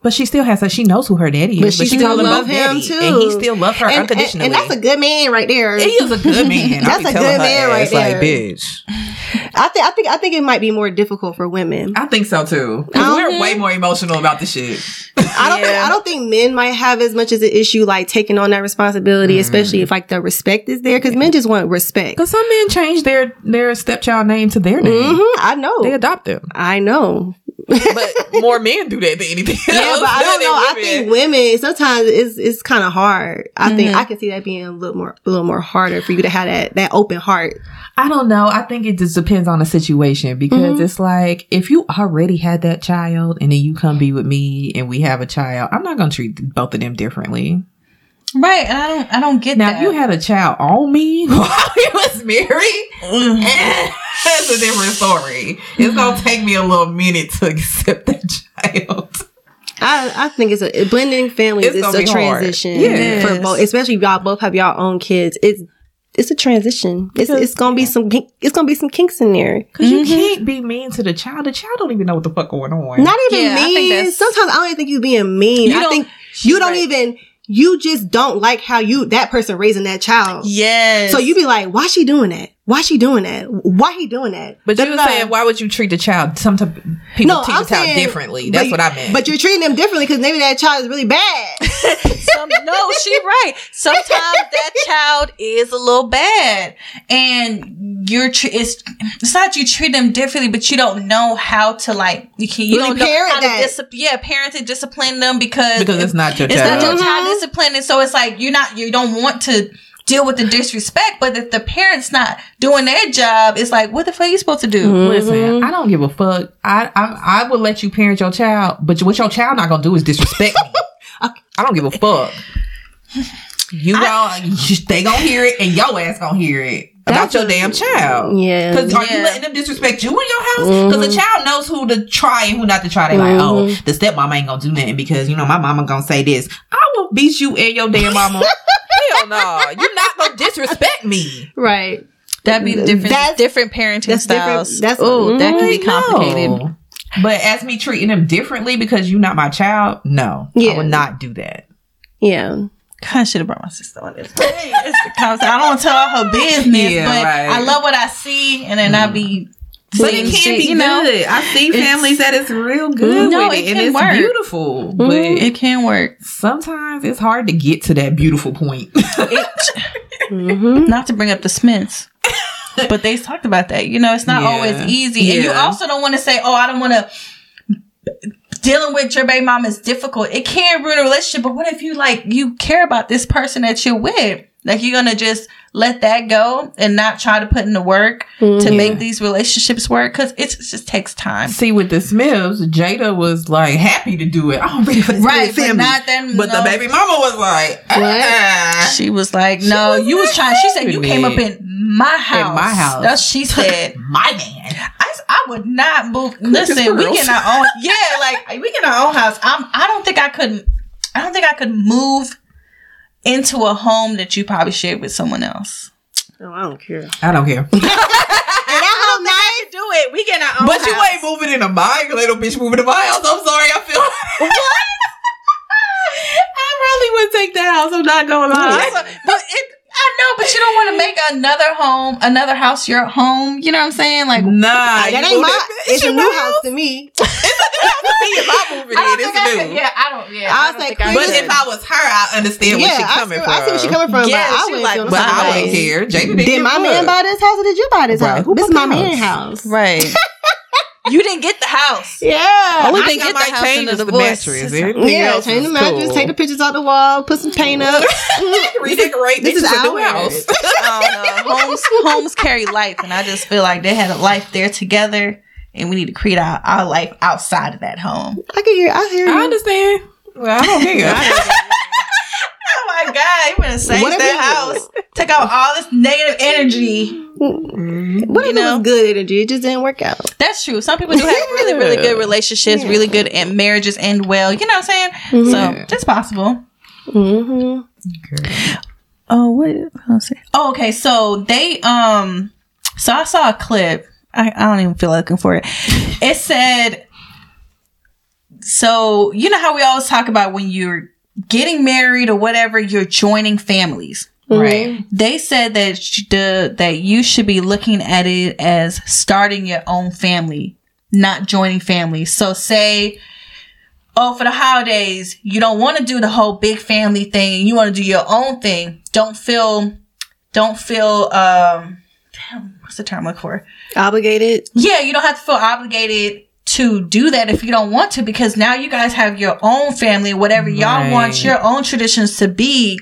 C: But she still has, a, she knows who her daddy is.
B: But she still
C: call
B: love
C: both
B: him
C: daddy,
B: too,
C: and he still love her
B: and, and,
C: unconditionally.
B: and that's a good man right there.
C: he is a good man.
B: That's a good man right
C: ass, like,
B: there.
C: bitch.
B: I think I think I think it might be more difficult for women.
C: I think so too. we're way more emotional about the shit.
B: I don't think I don't think men might have as much as an issue like taking on that responsibility,
C: Mm.
B: especially if like the respect is there, because men just want respect.
C: Because some men change their their stepchild name to their name.
B: hmm I know,
C: They adopt them.
B: I know.
C: But more men do that than anything else.
B: Yeah, but I don't
C: than
B: know. I think women sometimes it's it's kind of hard. I think
C: Mm-hmm.
B: I can see that being a little more a little more harder for you to have that that open heart.
C: I don't know. I think it just depends on the situation because
B: Mm-hmm.
C: it's like if you already had that child and then you come be with me and we have a child, I'm not gonna treat both of them differently.
A: Right, and I don't I don't get
C: Now,
A: that.
C: if you had a child on me while we was married, mm-hmm. that's a different story. It's gonna mm-hmm. take me a little minute to accept that child.
B: I, I think it's a blending families
C: It's
B: is
C: gonna
B: a transition
C: Yes.
B: for both, especially if y'all both have y'all own kids. It's it's a transition. It's it's gonna be some it's gonna be some kinks in there.
C: Because you mm-hmm. can't be mean to the child. The child don't even know what the fuck going on.
B: Not even
A: Yeah, I think
B: mean.
A: that's-
B: Sometimes I don't even think you being mean.
A: You
B: I think you don't
A: right.
B: even. You just don't like how you that person raising that child.
A: yes.
B: So you be like, why she doing that? Why she doing that? Why he doing that?
C: But you were saying, why would you treat the child? Some type- people
B: No,
C: treat
B: I'm
C: the child
B: saying-
C: differently. That's
B: you-
C: what I meant.
B: But you're treating them differently because maybe that child is really bad.
A: Some, no, she right. Sometimes that child is a little bad, and you're tr- it's it's not you treat them differently, but you don't know how to like you can you
B: Really
A: don't know how
B: that.
A: to discipline. Yeah, parent and discipline them because
C: because it's not your
A: it's
C: child.
A: not your child disciplining. So it's like you're not you don't want to deal with the disrespect, but if the parent's not doing their job, it's like what the fuck are you supposed to do? Mm-hmm.
C: Listen, I don't give a fuck. I, I I would let you parent your child, but what your child not gonna do is disrespect me. I don't give a fuck. You all, they gonna hear it, and your ass gonna hear it about
B: That's
C: your
B: a-
C: damn child.
B: Yeah.
C: Because are you letting them disrespect you in your house? Because the mm-hmm. child knows who to try and who not to try. They like, oh, mm-hmm. the stepmama ain't gonna do nothing because you know my mama gonna say this. I will beat you and your damn mama. Hell no, you're not gonna disrespect me.
B: right.
A: That'd be different
B: That's-
A: different parenting
B: that's different-
A: styles.
B: that's-
A: oh, that can be complicated.
C: no. But as me treating them differently because you're not my child, no,
B: Yeah.
C: I would not do that.
B: Yeah.
A: I should have brought my sister on this. I don't want to tell all her business,
C: Yeah,
A: but
C: right.
A: I love what I see, and then I be.
C: But it can
A: shit,
C: be
A: you know?
C: good. I see families that it's real good
A: No, it
C: it, and it's
A: work.
C: beautiful. But
A: It can work.
C: sometimes it's hard to get to that beautiful point.
B: Mm-hmm.
A: Not to bring up the Smiths, but they talked about that. You know, it's not
C: Yeah.
A: always easy, and you also don't want to say, "Oh, I don't want to." Dealing with your baby mom is difficult. It can ruin a relationship, but what if you like you care about this person that you're with? Like you're gonna just let that go and not try to put in the work to make these relationships work because it just takes time.
C: See, with the Smiths, Jada was like happy to do it. I'm ready for this
A: Right, but
C: family.
A: not them,
C: But
A: no.
C: the baby mama was like, ah.
A: She was like, "No,
C: was
A: you was trying." She said, "You came up in my house."
C: In my house.
A: That's she said.
C: my man.
A: I, I would not move. Listen, we get our own. Yeah, like we get our own house. I'm. I don't think I couldn't. I don't think I could move into a home that you probably shared with someone else.
B: Oh, I don't care.
C: I don't care.
B: And that whole night,
A: Do it. We get our own.
C: But you ain't moving into my little bitch moving to my house. I'm sorry. I feel what? I probably would take that house. I'm not gonna lie.
A: but it. I know, but you don't want to make another home, another house your home. You know what I'm saying? Like,
C: Nah,
B: that ain't my.
C: that-
B: It's a
C: your
B: new house to me.
C: It's a new house to me if I'm moving
A: I don't
C: in.
A: think
C: It's
A: I
C: new.
A: could. Yeah, I don't. Yeah,
B: I
A: I,
B: was
A: don't
B: like,
A: think I
C: But if I was her, I understand where
B: yeah,
C: she
B: I
C: coming
B: see,
C: from.
B: I see where she coming from.
A: Yeah,
B: but I
A: she
B: wouldn't
A: like, but
C: But I
B: way.
C: wouldn't care. Jada didn't
B: Did
C: give
B: my
C: a
B: man buy this house or did you buy this house? This is my
C: the
B: man
C: house?
B: house.
A: right, you didn't get the house.
B: Yeah.
A: Only thing get
C: I
A: the
C: might
A: house
C: change
A: in the
C: is the
A: divorce.
C: mattress. Everything
B: yeah, change the mattress,
C: cool.
B: take the pictures out the wall, put some paint up.
C: redecorate.
B: This
C: This,
B: is
C: is a new house.
A: I don't know. Homes, homes carry life, and I just feel like they had a life there together, and we need to create our, our life outside of that home.
B: I can hear. I hear you.
C: I understand. Well, I don't care.
A: Oh my god, you want to save that
B: you-
A: house? Take out all this negative energy.
B: what if
A: you know?
B: it was good energy? It just didn't work out.
A: That's true. Some people do have really, really good relationships, really good and marriages end well. You know what I'm saying? So it's possible.
B: Mm-hmm.
A: Oh, what? Let's see. Oh, okay. So they um, so I saw a clip. I, I don't even feel like looking for it. It said, so you know how we always talk about when you're getting married or whatever, you're joining families.
C: right.
A: They said that sh- the that you should be looking at it as starting your own family, not joining families. So say, oh, for the holidays, you don't want to do the whole big family thing. You want to do your own thing. Don't feel, don't feel, um, damn, what's the term I'm looking for?
B: Obligated.
A: Yeah, you don't have to feel obligated to do that if you don't want to, because now you guys have your own family, whatever y'all want your own traditions to be.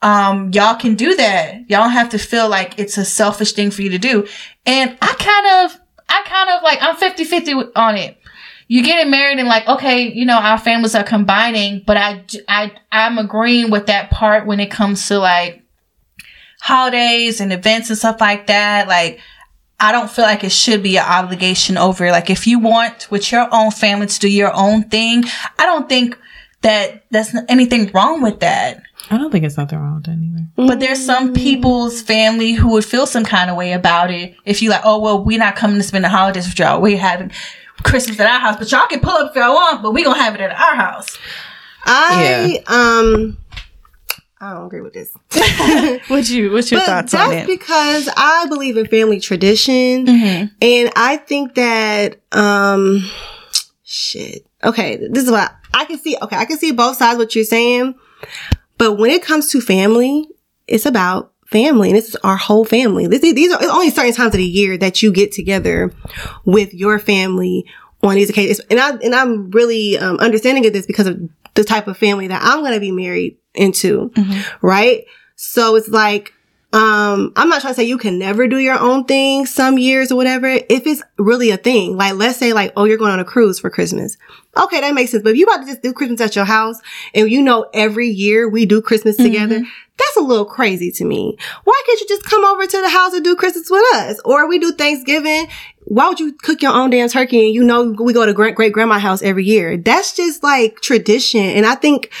A: Um, y'all can do that. Y'all don't have to feel like it's a selfish thing for you to do. And I kind of, I kind of like, I'm 50 50 on it. You getting married and like, okay, you know, our families are combining, but I, I, I'm agreeing with that part when it comes to like holidays and events and stuff like that. Like, I don't feel like it should be an obligation over. Like if you want with your own family to do your own thing, I don't think that there's anything wrong with that.
C: I don't think it's nothing wrong with that either.
A: But there's some people's family who would feel some kind of way about it if you like, oh well, we're not coming to spend the holidays with y'all. We're having Christmas at our house, but y'all can pull up if y'all want, but we're gonna have it at our house.
B: I um. I don't agree with this.
A: What's you? What's your
B: thoughts on it? That's because I believe in family tradition,
A: Mm-hmm.
B: and I think that um, shit. Okay, this is what I can see. Okay, I can see both sides what you're saying, but when it comes to family, it's about family, and this is our whole family. This, these are only certain times of the year that you get together with your family on these occasions, and I and I'm really um, understanding of this because of the type of family that I'm going to be married into, right? So it's like, um, I'm not trying to say you can never do your own thing some years or whatever. If it's really a thing, like let's say like, oh, you're going on a cruise for Christmas. Okay, that makes sense. But if you about to just do Christmas at your house and you know every year we do Christmas together, that's a little crazy to me. Why can't you just come over to the house and do Christmas with us? Or we do Thanksgiving. Why would you cook your own damn turkey and you know we go to great great grandma's house every year? That's just like tradition. And I think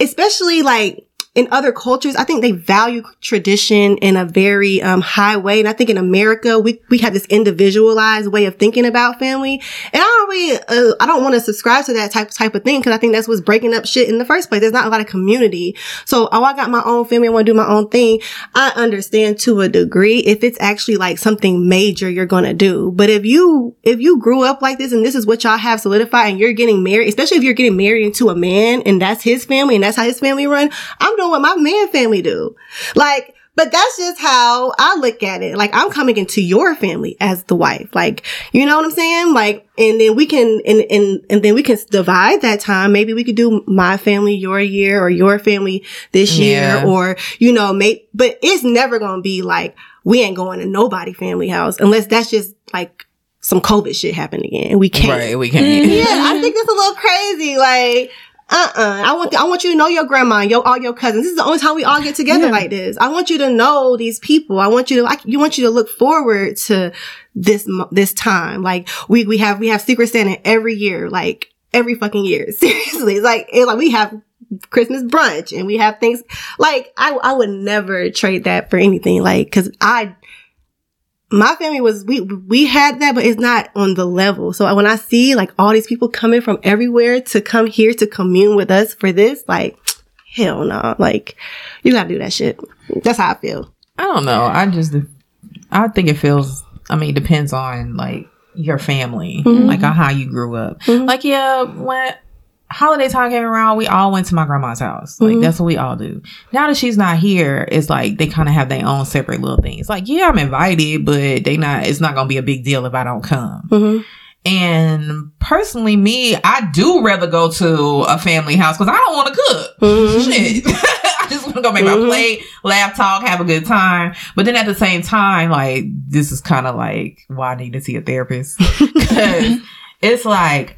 B: especially like in other cultures, I think they value tradition in a very um, high way. And I think in America, we, we have this individualized way of thinking about family. And I don't really, uh, I don't want to subscribe to that type, type of thing because I think that's what's breaking up shit in the first place. There's not a lot of community. So, oh, I got my own family. I want to do my own thing. I understand to a degree if it's actually like something major you're going to do. But if you, if you grew up like this and this is what y'all have solidified and you're getting married, especially if you're getting married into a man and that's his family and that's how his family run, I'm doing what my man family do. Like, but that's just how I look at it. Like I'm coming into your family as the wife. Like, you know what I'm saying? Like, and then we can, and, and, and then we can divide that time. Maybe we could do my family your year or your family this
C: Yeah.
B: year or, you know, make, but it's never going to be like, we ain't going to nobody family house unless that's just like some COVID shit happened again we can't.
C: Right, we can't.
B: Yeah, I think that's a little crazy. Like, uh, uh I want, I want you to know your grandma, and your all your cousins. This is the only time we all get together like this. I want you to know these people. I want you to, I, you want you to look forward to this this time. Like, we we have we have Secret Santa every year, like every fucking year. Seriously, it's like it's like we have Christmas brunch and we have things like I I would never trade that for anything. Like, because I my family was we we had that, but it's not on the level. So when I see like all these people coming from everywhere to come here to commune with us for this, like hell no, like you gotta do that shit. That's how I feel.
C: I don't know. I just, I think it feels. I mean, it depends on like your family, mm-hmm. like on how you grew up. Mm-hmm. Like, yeah, when holiday time came around, we all went to my grandma's house. Like, mm-hmm. that's what we all do. Now that she's not here, it's like they kind of have their own separate little things. Like, yeah, I'm invited, but they not. It's not gonna be a big deal if I don't come. Mm-hmm. And personally, me, I do rather go to a family house because I don't want to cook. Mm-hmm. Shit. I just want to go make my plate, laugh, talk, have a good time. But then at the same time, like, this is kind of like why I need to see a therapist. Because it's like,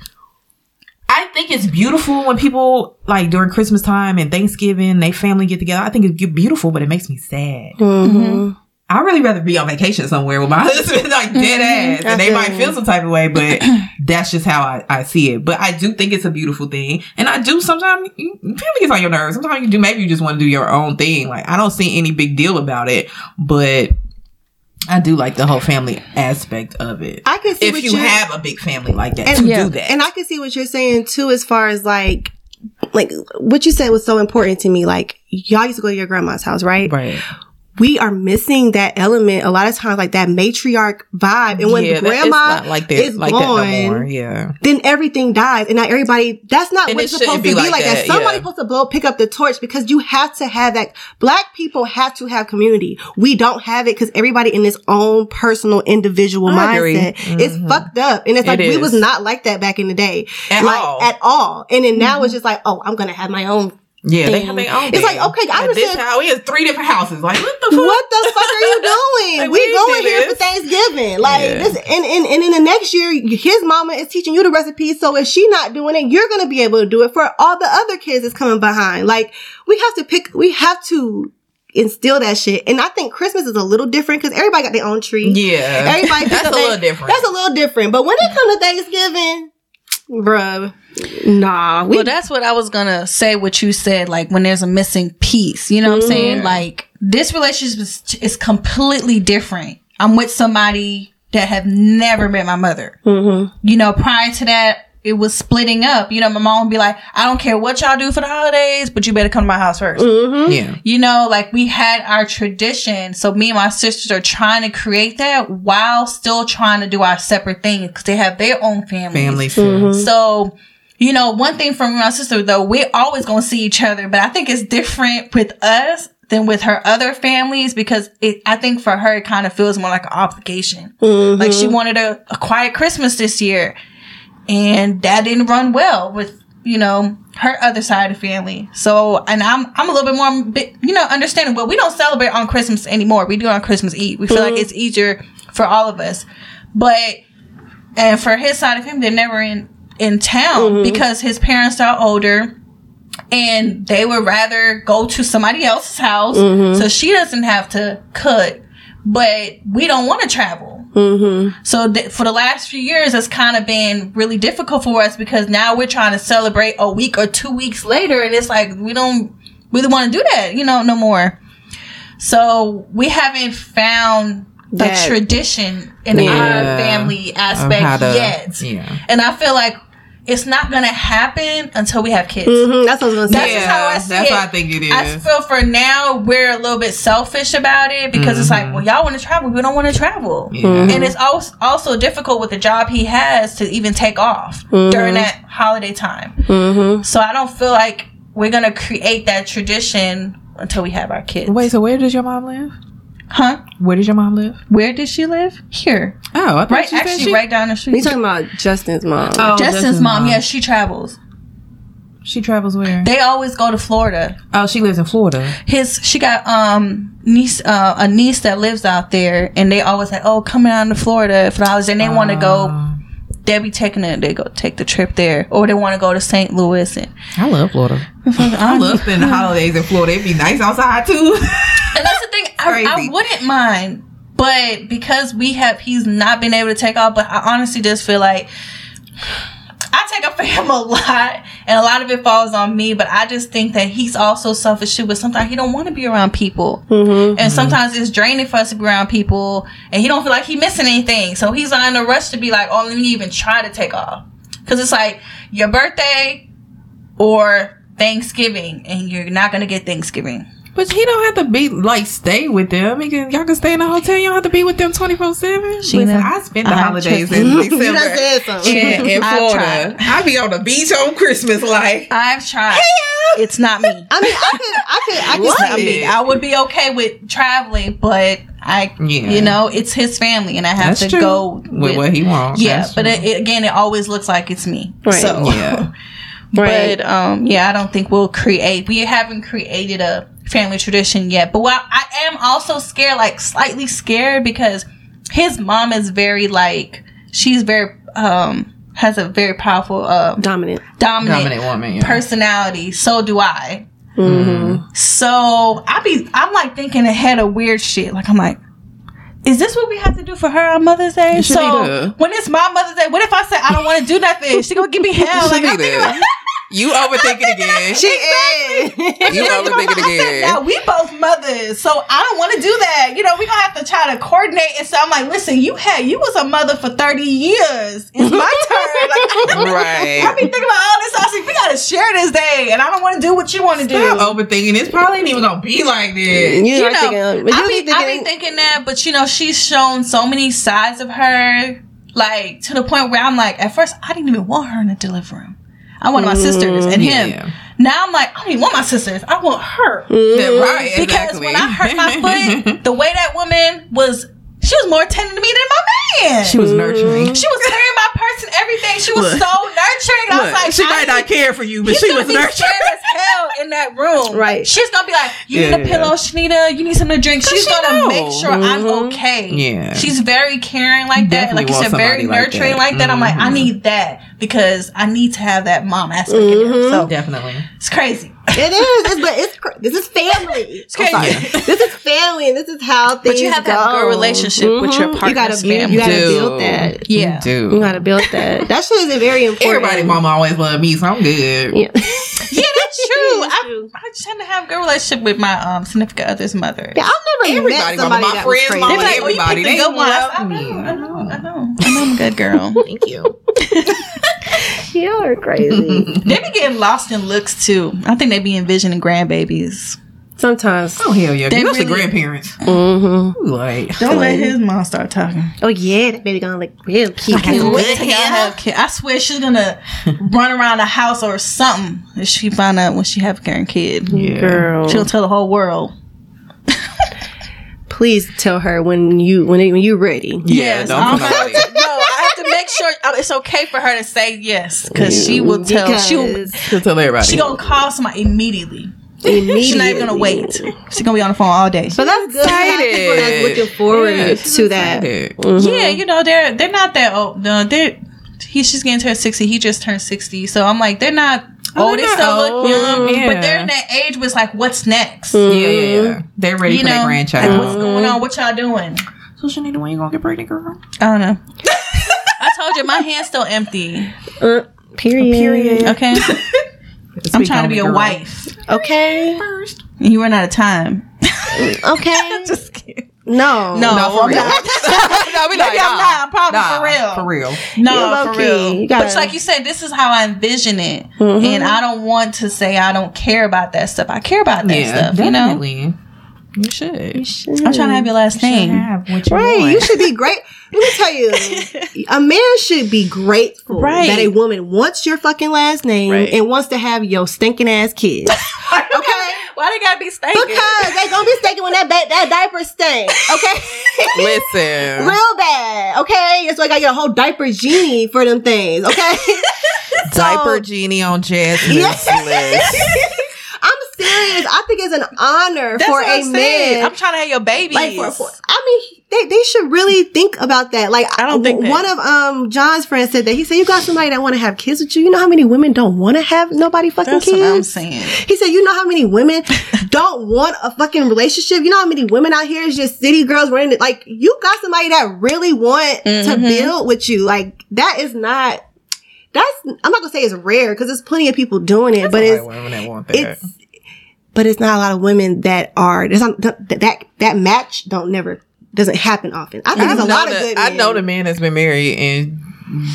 C: I think it's beautiful when people, like, during Christmas time and Thanksgiving, they family get together. I think it's beautiful, but it makes me sad. I'd really rather be on vacation somewhere with my husband, like dead ass. And they might feel some type of way, but that's just how I, I see it. But I do think it's a beautiful thing. And I do sometimes, family gets on your nerves. Sometimes you do, maybe you just want to do your own thing. Like, I don't see any big deal about it, but I do like the whole family aspect of it.
B: I can see
C: if you have a big family like that
B: And-
C: to
A: Yeah.
C: do that.
B: And I can see what you're saying too, as far as like, like what you said was so important to me. Like y'all used to go to your grandma's house, right?
C: right.
B: We are missing that element a lot of times, like that matriarch vibe. And when
C: yeah,
B: grandma
C: not like that,
B: is
C: like
B: gone,
C: that no. Yeah.
B: then everything dies. And now everybody, that's not
C: And
B: what it's supposed to
C: be like
B: like, that.
C: that,
B: Somebody's
C: yeah.
B: supposed to blow, pick up the torch because you have to have that. Black people have to have community. We don't have it because everybody in this own personal individual
C: I
B: mindset. It's mm-hmm. fucked up. And it's like,
C: It
B: we was not like that back in the day.
C: At
B: like,
C: all.
B: At all. And then now mm-hmm. it's just like, oh, I'm going to have my own.
C: Yeah, they have their own.
B: It's like, okay, I
C: this
B: understand-
C: house, we have three different houses. Like, what the fuck?
B: What the fuck are you doing?
C: Like,
B: we
C: we
B: going here for. Thanksgiving. Like
C: Yeah.
B: this, and, and and in the next year, his mama is teaching you the recipe. So if she not doing it, you're gonna be able to do it for all the other kids that's coming behind. Like we have to pick. We have to instill that shit. And I think Christmas is a little different because everybody got their own tree.
C: Yeah,
B: Everybody
C: that's a little different.
B: That's a little different. But when it comes to Thanksgiving, bruh, nah. We
A: well, that's what I was gonna say. What you said, like when there's a missing piece, you know what I'm mm-hmm. saying? Like this relationship is, is completely different. I'm with somebody that have never met my mother. Mm-hmm. You know, prior to that, it was splitting up. You know, my mom would be like, "I don't care what y'all do for the holidays, but you better come to my house 1st mm-hmm.
C: yeah.
A: you know, like we had our tradition. So me and my sisters are trying to create that while still trying to do our separate things because they have their own families.
C: Family mm-hmm. feel.
A: So, you know, one thing from my sister though, we're always going to see each other, but I think it's different with us than with her other families because it, I think for her, it kind of feels more like an obligation. Like she mm-hmm. wanted a, a quiet Christmas this year and that didn't run well with, you know, her other side of the family. So, and I'm, I'm a little bit more, you know, understanding. Well, we don't celebrate on Christmas anymore. We do on Christmas Eve. We feel like mm-hmm. it's easier for all of us. But and for his side of him, they're never in in town mm-hmm. because his parents are older and they would rather go to somebody else's house mm-hmm. so she doesn't have to cook. But we don't want to travel. Mm-hmm. So th- for the last few years, it's kind of been really difficult for us because now we're trying to celebrate a week or two weeks later, and it's like we don't really want to do that, you know, no more. So we haven't found the
B: That-
A: tradition in
C: Yeah.
A: our family aspect
C: to-
A: yet.
C: yeah.
A: And I feel like it's not gonna happen until we have kids.
B: Mhm, that's what I was gonna say.
A: That's just how I see
C: that's
A: it.
C: what I think it is.
A: I feel for now we're a little bit selfish about it because it's like, mm-hmm. well, y'all want to travel, we don't want to travel,
C: Yeah. Mm-hmm.
A: and it's also also difficult with the job he has to even take off mm-hmm. during that holiday time. So I don't feel like we're gonna create that tradition until we have our kids.
C: Wait, so where does your mom live?
A: Huh?
C: Where does your mom live?
A: Where did she live? Here,
C: Oh, I
A: right?
C: you said
A: Actually,
C: she,
A: right down the street.
B: You talking about Justin's mom?
C: Oh,
A: Justin's mom, yeah, she travels.
C: She travels where?
A: They always go to Florida.
C: Oh, she lives in Florida.
A: His she got um niece uh, a niece that lives out there, and they always like, oh, coming down to Florida for the holidays, and they want to go. They'll be taking it. They go take the trip there, or they want to go to St. Louis. And
C: I love Florida. I love spending the holidays in Florida. It'd be nice outside too.
A: And that's the thing. I, I wouldn't mind, but because we have, he's not been able to take off. But I honestly just feel like I take up for him a lot, and a lot of it falls on me. But I just think that he's also selfish too. But sometimes he don't want to be around people, mm-hmm. and mm-hmm. sometimes it's draining for us to be around people, and he don't feel like he missing anything. So he's not in a rush to be like, oh, let me even try to take off, because it's like your birthday or Thanksgiving, and you're not gonna get Thanksgiving.
C: But he don't have to be like stay with them. He can, y'all can stay in a hotel. You don't have to be with them twenty four seven. Listen, I spent the
A: I
C: holidays in. December.
B: You said something.
C: in, in Florida. I be on the beach on Christmas, like
A: I've tried. It's not me.
B: I mean, I could, I could, I could?
A: I mean, I would be okay with traveling, but I,
C: Yeah.
A: you know, it's his family, and I have
C: that's
A: to
C: true.
A: go
C: with, what he wants.
A: Yeah,
C: That's
A: but it, it, again, it always looks like it's me.
B: Right.
A: So,
C: yeah,
B: Right.
A: but um, yeah, I don't think we'll create. We haven't created a family tradition yet. But while I am also scared, like slightly scared, because his mom is very like she's very um has a very powerful uh
B: dominant.
A: dominant,
C: dominant woman. Yeah.
A: personality. So do I.
B: Mm-hmm.
A: So I be I'm like thinking ahead of weird shit. Like I'm like, is this what we have to do for her on Mother's Day?
C: You
A: So when it's my Mother's Day, what if I say I don't want to do nothing? She gonna give me hell. Like I'm thinking like,
C: you overthinking again.
B: She is.
C: You overthinking again.
A: now we both mothers, so I don't want to do that. You know, we gonna have to try to coordinate. And so I'm like, listen, you had you was a mother for 30 years. It's my turn. Like,
C: Right.
A: I be thinking about all this. I said, we gotta share this day, and I don't want to do what you want to do.
C: Overthinking. It's probably ain't even gonna be like this.
B: You,
A: you know,
B: thinking,
A: I
B: be
A: be, I be
B: thinking,
A: thinking that, but you know, she's shown so many sides of her, like to the point where I'm like, at first, I didn't even want her in the delivery room. I wanted my sisters mm, and him.
C: Yeah.
A: Now I'm like, I don't even want my sisters. I want her.
C: Yeah, right.
A: Because
C: exactly.
A: when I hurt my foot, the way that woman was, she was more tender to me than my man.
C: she was nurturing.
A: She was carrying my purse and everything. She was
C: Look.
A: so nurturing. And I was like,
C: she might not care for you, but she was nurturing.
A: as hell in that room.
B: Right.
A: She's gonna be like, "You need a pillow, Shanita. You need something to drink." She's
C: she
A: gonna
C: know.
A: make sure I'm okay.
C: Yeah.
A: She's very caring like that.
C: Definitely
A: Like you said, very
C: like
A: nurturing
C: that.
A: like that. I'm like, I
C: Mhm.
A: need that because I need to have that mom aspect there. So
C: Definitely.
A: it's crazy.
B: It is. It's, but it's cr- this is family. It's
A: crazy.
B: this is family, and this is how things
A: you have to
B: go.
A: have a good relationship with your
B: Mhm. You
A: partner's
B: gotta, build, you gotta build that.
A: Yeah.
C: You do.
B: You gotta build that. That shit is very important.
C: Everybody, mama always loved me, so I'm good.
B: Yeah.
A: Yeah, that's true. I,
B: true.
A: I tend to have a good relationship with my um significant other's mother.
B: Yeah, I've never
C: Everybody,
B: met somebody
C: mama, my
B: that was
C: friends,
B: crazy.
C: mama,
A: They're like, you
C: everybody,
A: picked
C: they
A: good one. I
C: love
A: said, I
C: me.
A: know, I know, I know. I know I'm a good girl.
C: Thank you.
B: You're crazy.
A: they be getting lost in looks too. I think they be envisioning grandbabies.
B: Sometimes.
C: Oh hell yeah,
A: They
C: especially
A: really-
C: grandparents.
B: Mm-hmm.
C: Like
A: Don't let his mom start talking.
B: Oh yeah, that baby gonna look real cute.
A: I can't wait
C: the
A: till y'all have kids. I swear she's gonna run around the house or something if she find out when she have a current kid.
C: yeah.
B: Girl,
A: She'll tell the whole world.
B: please tell her when you when, when you're ready.
C: Yeah, don't
A: sure it's okay for her to say yes because she will tell. She'll
B: Because
C: To tell everybody.
A: she gonna call somebody immediately.
B: immediately.
A: She's not even gonna wait. She's gonna be on the phone all day.
B: But that's good.
C: Excited.
B: People that's looking forward
C: Yeah,
B: to that.
C: excited.
B: Mhm.
A: Yeah, you know they're they're not that old. No, they're he's just getting to sixty. He just turned sixty, so I'm like they're not
C: Oh,
A: old. They
C: they're
A: still
C: not
A: look
C: old.
A: young,
C: Yeah.
A: but they're in that age where it's like, what's next?
C: Yeah, yeah, yeah. They're ready
A: You
C: for their
A: know,
C: grandchild.
A: like, what's going on? What y'all doing?
C: So Shanita, when you gonna get pregnant, girl?
A: I don't know. I told you my hand's still empty.
B: Uh, period.
A: Okay, I'm trying to be a wife,
B: Okay.
C: first.
A: and you run out of time.
B: Okay.
A: Just kidding.
B: no.
A: No,
C: No, for
A: I'm
C: real.
A: not.
C: no, we
A: Maybe I'm not. I'm probably for real.
C: For real.
A: No,
B: You're
A: for
B: low-key.
A: real.
B: You gotta-
A: but it's like you said, this is how I envision it,
B: Mhm.
A: and I don't want to say I don't care about that stuff. I care about that
C: Yeah,
A: stuff. You know,
C: definitely. You should.
A: I'm trying to have your last name.
C: Have what you
B: Right,
C: want.
B: you should be great. Let me tell you, a man should be grateful
A: Right.
B: that a woman wants your fucking last name
A: Right.
B: and wants to have your stinking ass kids. Okay,
A: Why Why they gotta be stinking?
B: Because they gonna be stinking when that ba- that diaper stink. Okay.
C: Listen.
B: Real bad. Okay. It's like I get a whole diaper genie for them things. Okay.
C: Diaper
B: So-
C: genie on Jasmine's
B: Yes.
C: list.
B: I'm serious. I think it's an honor
A: That's
B: for
A: what
B: a
A: I'm saying.
B: man.
A: I'm trying to have your babies.
B: like for, for I mean, they, they should really think about that. Like
A: I don't think that.
B: one of um John's friends said that he said you got somebody that want to have kids with you. You know how many women don't want to have nobody fucking
A: That's
B: kids.
A: what I'm saying.
B: He said, you know how many women don't want a fucking relationship? You know how many women out here is just city girls running it? Like, you got somebody that really want to
A: Mm-hmm.
B: build with you. Like, that is not, that's, I'm not gonna say it's rare because there's plenty of people doing it, but it's,
C: women that want that.
B: it's, but it's not a lot of women that are, there's not, that, that, that match don't never, doesn't happen often. I think
C: I
B: there's a
C: know
B: lot of
C: the-
B: good
C: I know the man that's been married and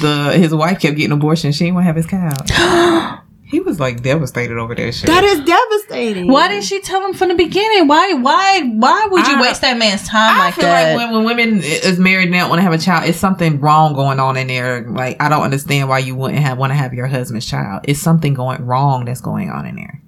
C: the his wife kept getting abortion. She didn't want to have his child. he was like devastated over that shit.
B: That is devastating.
A: Why didn't she tell him from the beginning? Why? Why? Why would you
C: I-
A: waste that man's time
C: I
A: like
C: feel
A: that?
C: like when, when women is married and they don't want to have a child, it's something wrong going on in there. Like I don't understand why you wouldn't have want to have your husband's child. It's something going wrong that's going on in there.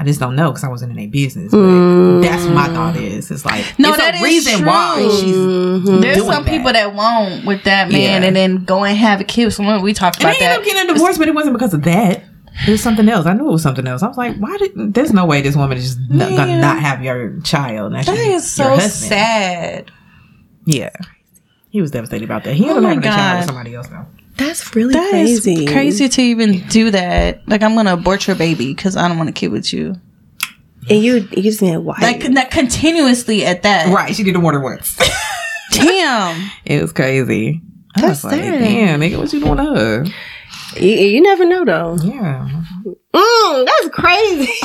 C: I just don't know because I wasn't in their business. But that's what my thought is. It's like
A: No,
C: it's
A: that
C: a
A: is
C: reason why
A: true.
C: she's
B: Mm-hmm.
A: There's
C: doing
A: some
C: that.
A: people that won't with that man
C: Yeah.
A: and then go and have a kid with someone. We talked
C: And
A: about
C: they ended
A: that.
C: up getting a divorce, but it wasn't because of that. It was something else. I knew it was something else. I was like, why did? There's no way this woman is just n- gonna not have your child. and
A: That
C: she's
A: is so
C: husband.
A: sad.
C: Yeah, he was devastated about that. He ended
A: Oh
C: up
A: my
C: having a child
A: God.
C: with somebody else though.
B: That's really
A: That is
B: crazy.
A: crazy to even do that. Like I'm gonna abort your baby because I don't want a kid with you.
B: And you, you just mean why?
A: Like not continuously at that.
C: Right, she did the water once.
A: Damn.
C: it was crazy. I
B: That's
C: was like,
B: sad.
C: damn, nigga, what you doing to her?
B: You, you never know though.
C: Yeah,
B: Mm, that's crazy.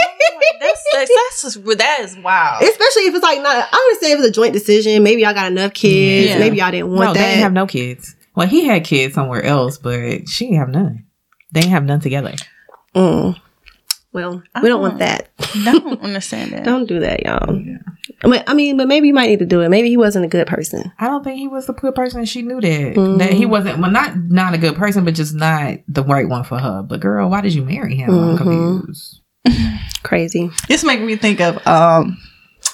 A: That's that's, that's just, that is wow.
B: Especially if it's like not. I understand if it's a joint decision. Maybe y'all got enough kids.
A: Yeah.
B: Maybe y'all didn't want
C: no, they didn't have no kids. Well, he had kids somewhere else, but she didn't have none. They didn't have none together.
B: Mm. Well, we don't want that.
A: don't understand that.
B: Don't do that, y'all. I mean, I mean, but maybe you might need to do it. Maybe he wasn't a good person.
C: I don't think he was the good person. She knew that that he wasn't. Well, not not a good person, but just not the right one for her. But girl, why did you marry him? I'm confused.
B: Crazy.
A: This making me think of um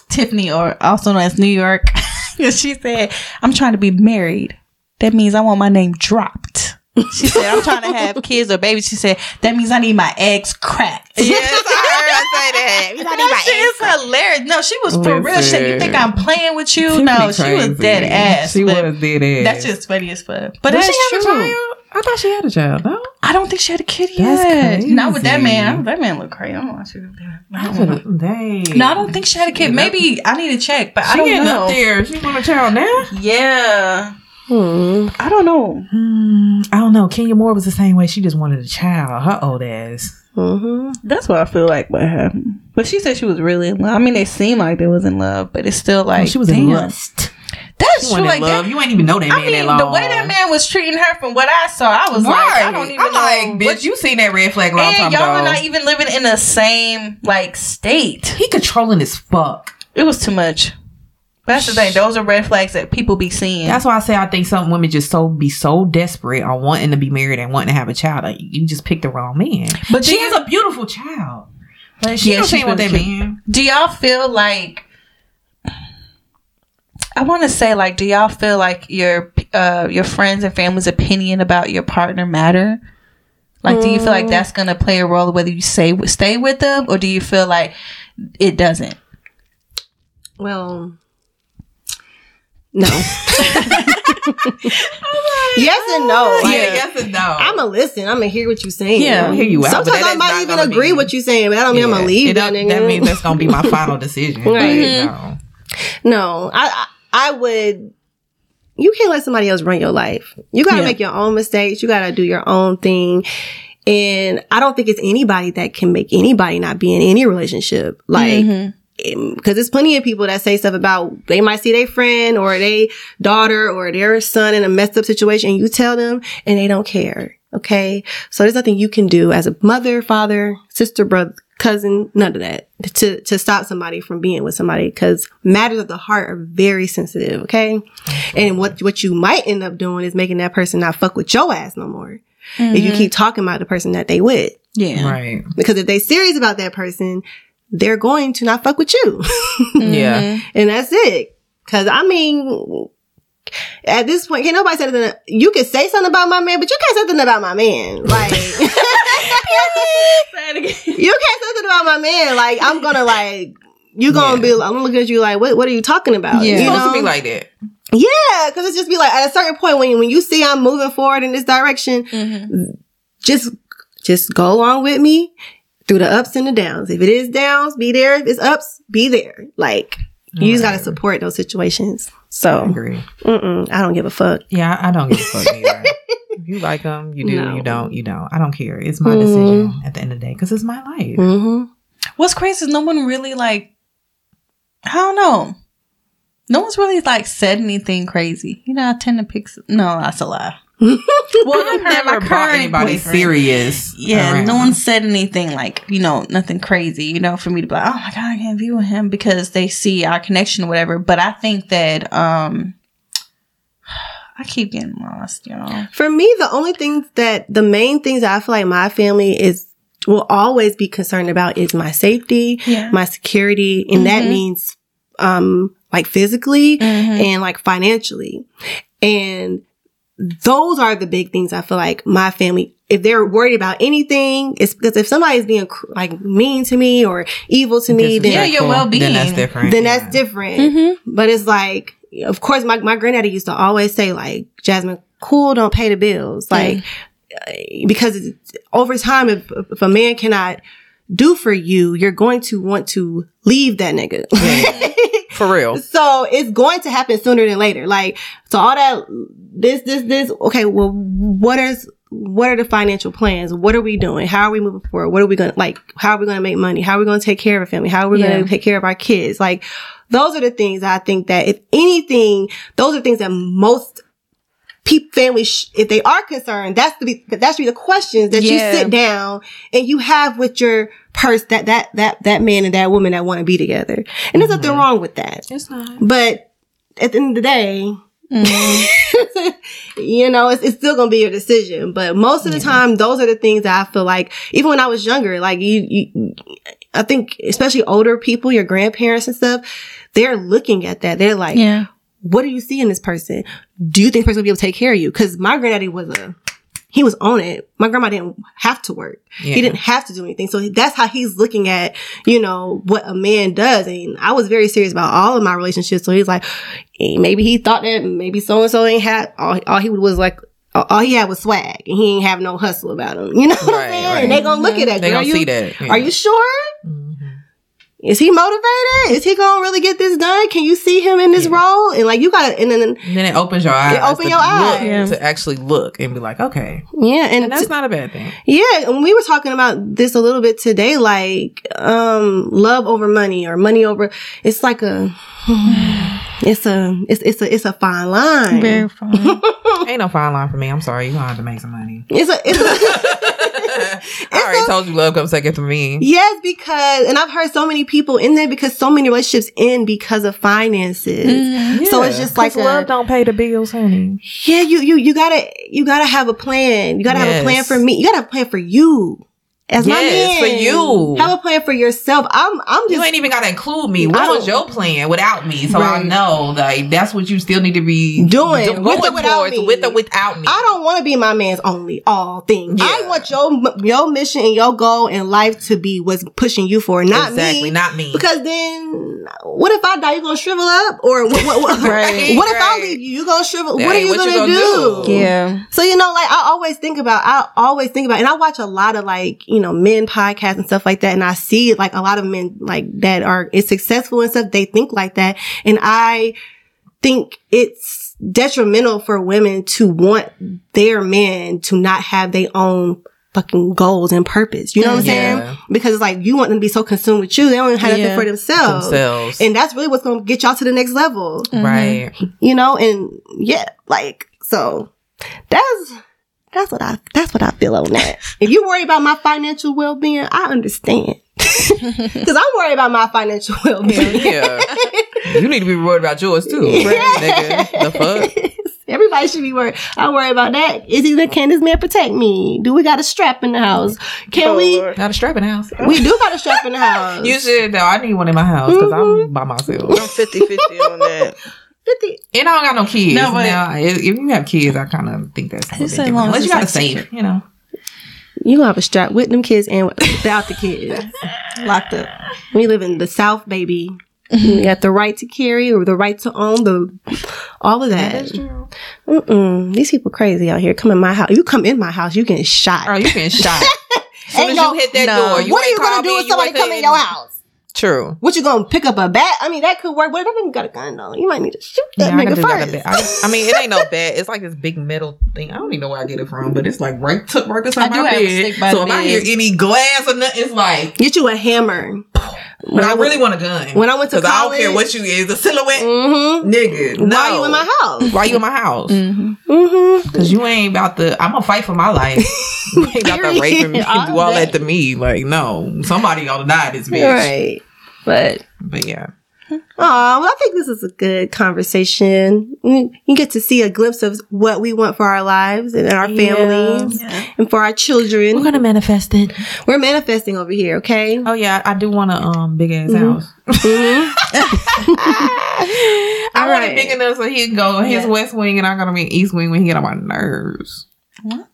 A: Tiffany, or also known as New York. she said, "I'm trying to be married. That means I want my name dropped." She said, "I'm trying to have kids or babies." She said, "That means I need my eggs cracked."
C: Yes, I heard her say that.
A: That shit is hilarious. No, she was for real. She said, "You think I'm playing with you?" no, she was dead ass.
C: She was dead ass.
A: That's just funny as fuck. But
C: Did
A: that's
C: she have
A: true.
C: a child? I thought she had a child. No.
A: I don't think she had a kid
C: That's
A: yet. Not with that man. That man look crazy. I don't know why she did that. I don't.
C: Dang.
A: No, I don't think she had a kid. Maybe I need to check, but I
C: She
A: don't
C: getting
A: know.
C: up there. She want a child now.
A: Yeah,
B: Hmm.
A: I don't know.
C: Hmm, I don't know. Kenya Moore was the same way. She just wanted a child. Her old ass.
B: hmm
A: That's what I feel like what happened. But she said she was really in love. I mean, they seem like they was in love, but it's still like
C: she was
A: damn.
C: in lust.
A: That's
C: She
A: true.
C: wasn't
A: Like
C: love.
A: that.
C: You ain't even know that man
A: I mean,
C: that long.
A: the way that man was treating her, from what I saw, I was like, I don't even
C: I'm
A: know.
C: like,
A: what-
C: bitch, you seen that red flag long
A: and
C: time
A: y'all were
C: ago.
A: not even living in the same like state.
C: he controlling as fuck.
A: It was too much. That's the thing. Those are red flags that people be seeing.
C: That's why I say I think some women just so be so desperate on wanting to be married and wanting to have a child. Like, you just picked the wrong man.
A: But
C: she has a beautiful child. But she
A: Yeah,
C: don't
A: she's
C: she want that man.
A: do y'all feel like I want to say like do y'all feel like your uh your friends and family's opinion about your partner matter? Like do you feel like that's going to play a role whether you say stay with them or do you feel like it doesn't?
B: Well, no. yes and no. Like,
C: yes and no.
B: I'm gonna listen. I'm gonna hear what you're saying.
A: Yeah.
C: I hear you out,
B: Sometimes
C: that
B: I might even agree
C: be-
B: what you're saying, but I don't mean I'm gonna leave
C: It
B: that nigga.
C: That means that's gonna be my final decision.
B: Right.
C: No.
B: No, I, I I would. You can't let somebody else run your life. You gotta
A: Yeah.
B: make your own mistakes. You gotta do your own thing. And I don't think it's anybody that can make anybody not be in any relationship. Like, mm-hmm. Because there's plenty of people that say stuff about they might see their friend or their daughter or their son in a messed up situation. You tell them and they don't care. Okay. So there's nothing you can do as a mother, father, sister, brother, cousin, none of that to, to stop somebody from being with somebody because matters of the heart are very sensitive. Okay. And what, what you might end up doing is making that person not fuck with your ass no more. If you mm-hmm. keep talking about the person that they with.
A: Yeah.
C: Right.
B: Because if they serious about that person, they're going to not fuck with you.
C: Yeah.
B: and that's it. Cause I mean, at this point, can't nobody say nothing. You can say something about my man, but you can't say something about my man. Like, you can't say something about my man. Like, I'm gonna like, you gonna
C: Yeah.
B: be, I'm gonna look at you like, what, what are you talking about?
A: Yeah.
C: It's
B: You
C: supposed to
B: know?
C: be like that.
B: yeah, cause it's just be like, at a certain point, when, you, when you see I'm moving forward in this direction, mm-hmm. just, just go along with me through the ups and the downs. If it is downs, be there. If it's ups, be there. Like, you just gotta support those situations.
C: I
B: So,
C: agree.
B: mm-mm, I don't give a fuck.
C: Yeah, I don't give a fuck either. you like them, you do.
B: No.
C: You don't, you don't. I don't care. It's my
B: Mhm.
C: decision at the end of the day because it's my life.
B: hmm
A: What's crazy is no one really like. I don't know. No one's really like said anything crazy. You know, I tend to pick. s- No, that's a lie. well,
C: I've never brought anybody serious.
A: Yeah,
C: around.
A: no one said anything like you know nothing crazy. You know, for me to be like, oh my god, I can't be with him because they see our connection or whatever. But I think that um, I keep getting lost, y'all.
B: For me, the only things that the main things that I feel like my family is will always be concerned about is my safety,
A: Yeah.
B: my security, and that
A: Mhm.
B: means um like physically
A: Mhm.
B: and like financially. And those are the big things I feel like my family, if they're worried about anything, it's because if somebody's being like mean to me or evil to me, then
A: Yeah, your well-being.
C: Then that's different.
B: then
C: yeah.
B: that's different.
A: Mhm.
B: But it's like, of course, my, my granddaddy used to always say, like, Jasmine, cool, don't pay the bills. Like, uh, because over time, if, if a man cannot do for you, you're going to want to leave that nigga.
C: For real.
B: so it's going to happen sooner than later. Like, so all that, this, this, this, okay, well, what is, what are the financial plans? What are we doing? How are we moving forward? What are we going to, like, how are we going to make money? How are we going to take care of our family? How are we
A: Yeah.
B: going to take care of our kids? Like, those are the things I think that if anything, those are things that most people, families, sh- if they are concerned, that's the be, that should be the questions that
A: Yeah.
B: you sit down and you have with your person that, that, that, that man and that woman that want to be together. And there's nothing mm-hmm. wrong with that.
C: It's not.
B: But at the end of the day, mm-hmm. you know, it's, it's still gonna be your decision. But most of the time, those are the things that I feel like, even when I was younger, like you, you, I think especially older people, your grandparents and stuff, they're looking at that. They're like,
A: Yeah.
B: what do you see in this person? Do you think this person will be able to take care of you? Cause my granddaddy was a, he was on it. My grandma didn't have to work.
C: Yeah.
B: He didn't have to do anything. So that's how he's looking at, you know, what a man does. And I was very serious about all of my relationships. So he's like, maybe he thought that maybe so and so ain't had, all, all he was like, all he had was swag and he ain't have no hustle about him. You know what
C: Right,
B: I'm saying?
C: right.
B: And they gonna look at that.
C: They
B: girl.
C: gonna
B: you,
C: see that. yeah.
B: Are you sure?
C: Mhm.
B: Is he motivated? Is he gonna really get this done? Can you see him in this role? And like you gotta, and then
C: And then it opens your eyes.
B: open
C: to
B: your eyes.
A: Yeah.
C: To actually look and be like, okay.
B: yeah, and,
C: And that's
B: t-
C: not a bad thing.
B: yeah, and we were talking about this a little bit today, like um love over money or money over. It's like a, it's a, it's it's a it's a fine line.
A: Very fun.
C: Ain't no fine line for me. I'm sorry. You're going to have to make some money.
B: It's a, it's a
C: I already told you love comes second for me.
B: yes, because and I've heard so many people in there because so many relationships end because of finances. Mm, so it's
C: Yeah,
B: just like
C: 'cause love don't pay the bills, honey.
B: yeah, you you you gotta you gotta have a plan. You gotta have a plan for me. You gotta have a plan for you. As my
C: Yes,
B: man,
C: for you.
B: Have a plan for yourself. I'm I'm just
C: You ain't even got to include me. What was your plan without me? So I know like that's what you still need to be
B: Doing,
C: do-
B: with or
C: going
B: without
C: towards,
B: me.
C: with or without me.
B: I don't want to be my man's only all thing.
C: Yeah.
B: I want your your mission and your goal in life to be what's pushing you for, not
C: exactly,
B: me.
C: not me.
B: Because then, what if I die? You gonna shrivel up, or what? What, what,
A: Right,
B: what if I leave you? You gonna shrivel?
C: That
B: what are you
C: what
B: gonna,
C: you gonna
B: do?
C: do.
A: yeah.
B: So you know, like I always think about, I always think about, and I watch a lot of like you know men podcasts and stuff like that, and I see like a lot of men like that are is successful and stuff. They think like that, and I think it's detrimental for women to want their men to not have their own fucking goals and purpose. You know what I'm
C: Yeah.
B: saying? Because it's like you want them to be so consumed with you, they don't have nothing for themselves.
C: themselves.
B: And that's really what's gonna get y'all to the next level
C: right.
B: you know, and yeah, like so that's that's what I that's what I feel on that. if you worry about my financial well being, I understand. Cause I'm worried about my financial well being.
C: yeah. You need to be worried about yours too. Nigga. The fuck?
B: Everybody should be worried. I worry about that. Is he the can this man protect me? Do we got a strap in the house? Can
E: Oh,
B: we?
E: Lord.
C: Not a strap in the house.
B: We do got a strap in the house.
C: You should though. I need one in my house because I'm by myself.
E: I'm 50 50 on that.
B: 50.
C: And I don't got no kids.
A: No, but-
C: now, if if you have kids, I kind of think that's a little
A: It's
C: bit different.
A: long
C: Unless you got
A: like,
C: safe,
A: secure.
C: you know.
B: You gonna have a strap with them kids and without the kids.
A: Locked up.
B: We live in the South, baby. You got the right to carry or the right to own the all of that. Mm-mm. These people crazy out here. Come in my house. You come in my house, you getting shot.
C: Or you getting shot. As soon
B: Ain't
C: as
B: no-
C: you hit that
A: no.
C: door, you
B: what are you gonna do if somebody come in your house?
C: True.
B: What you gonna pick up a bat? I mean, that could work. But I think you got a gun though. You might need to shoot that
C: Yeah, I,
B: nigga
C: that
B: first.
C: bit. I, I mean, it ain't no bat. It's like this big metal thing. I don't even know where I get it from, but it's like right took right beside
A: I
C: my bed. so if I hear any glass or nothing, it's like.
B: Get you a hammer.
C: But I really want a gun.
B: when I went to
C: Because I don't care what you is, a silhouette,
B: Mm-hmm.
C: nigga. No.
B: Why you in my house?
C: Why you in my house?
B: Mm-hmm.
C: Cause you ain't about to. I'm gonna fight for my life. you ain't about to rape me and
B: All
C: do all that to me. Like, no, somebody ought to die. This bitch.
B: Right. But
C: But yeah,
B: Oh, well, I think this is a good conversation. You get to see a glimpse of what we want for our lives and our families and for our children.
C: We're gonna manifest it.
B: We're manifesting over here, okay?
C: Oh yeah, I do want a um big ass
B: Mm-hmm.
C: house.
B: Mhm.
C: I want
B: Right.
C: it big enough so he can go his
A: Yeah.
C: west wing and I'm gonna be east wing when he get on my nerves. Cause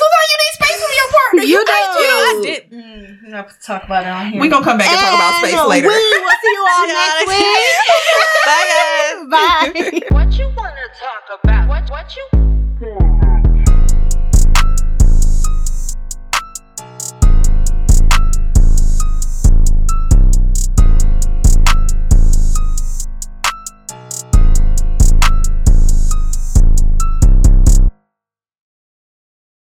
C: sometimes you need space with your partner.
B: You do.
C: I, you know, I did.
A: Mm, we have to talk about it on here.
C: We gonna come back and talk about space later.
B: We will see you all next week.
C: Bye guys.
B: Bye.
F: What you wanna talk about? What what you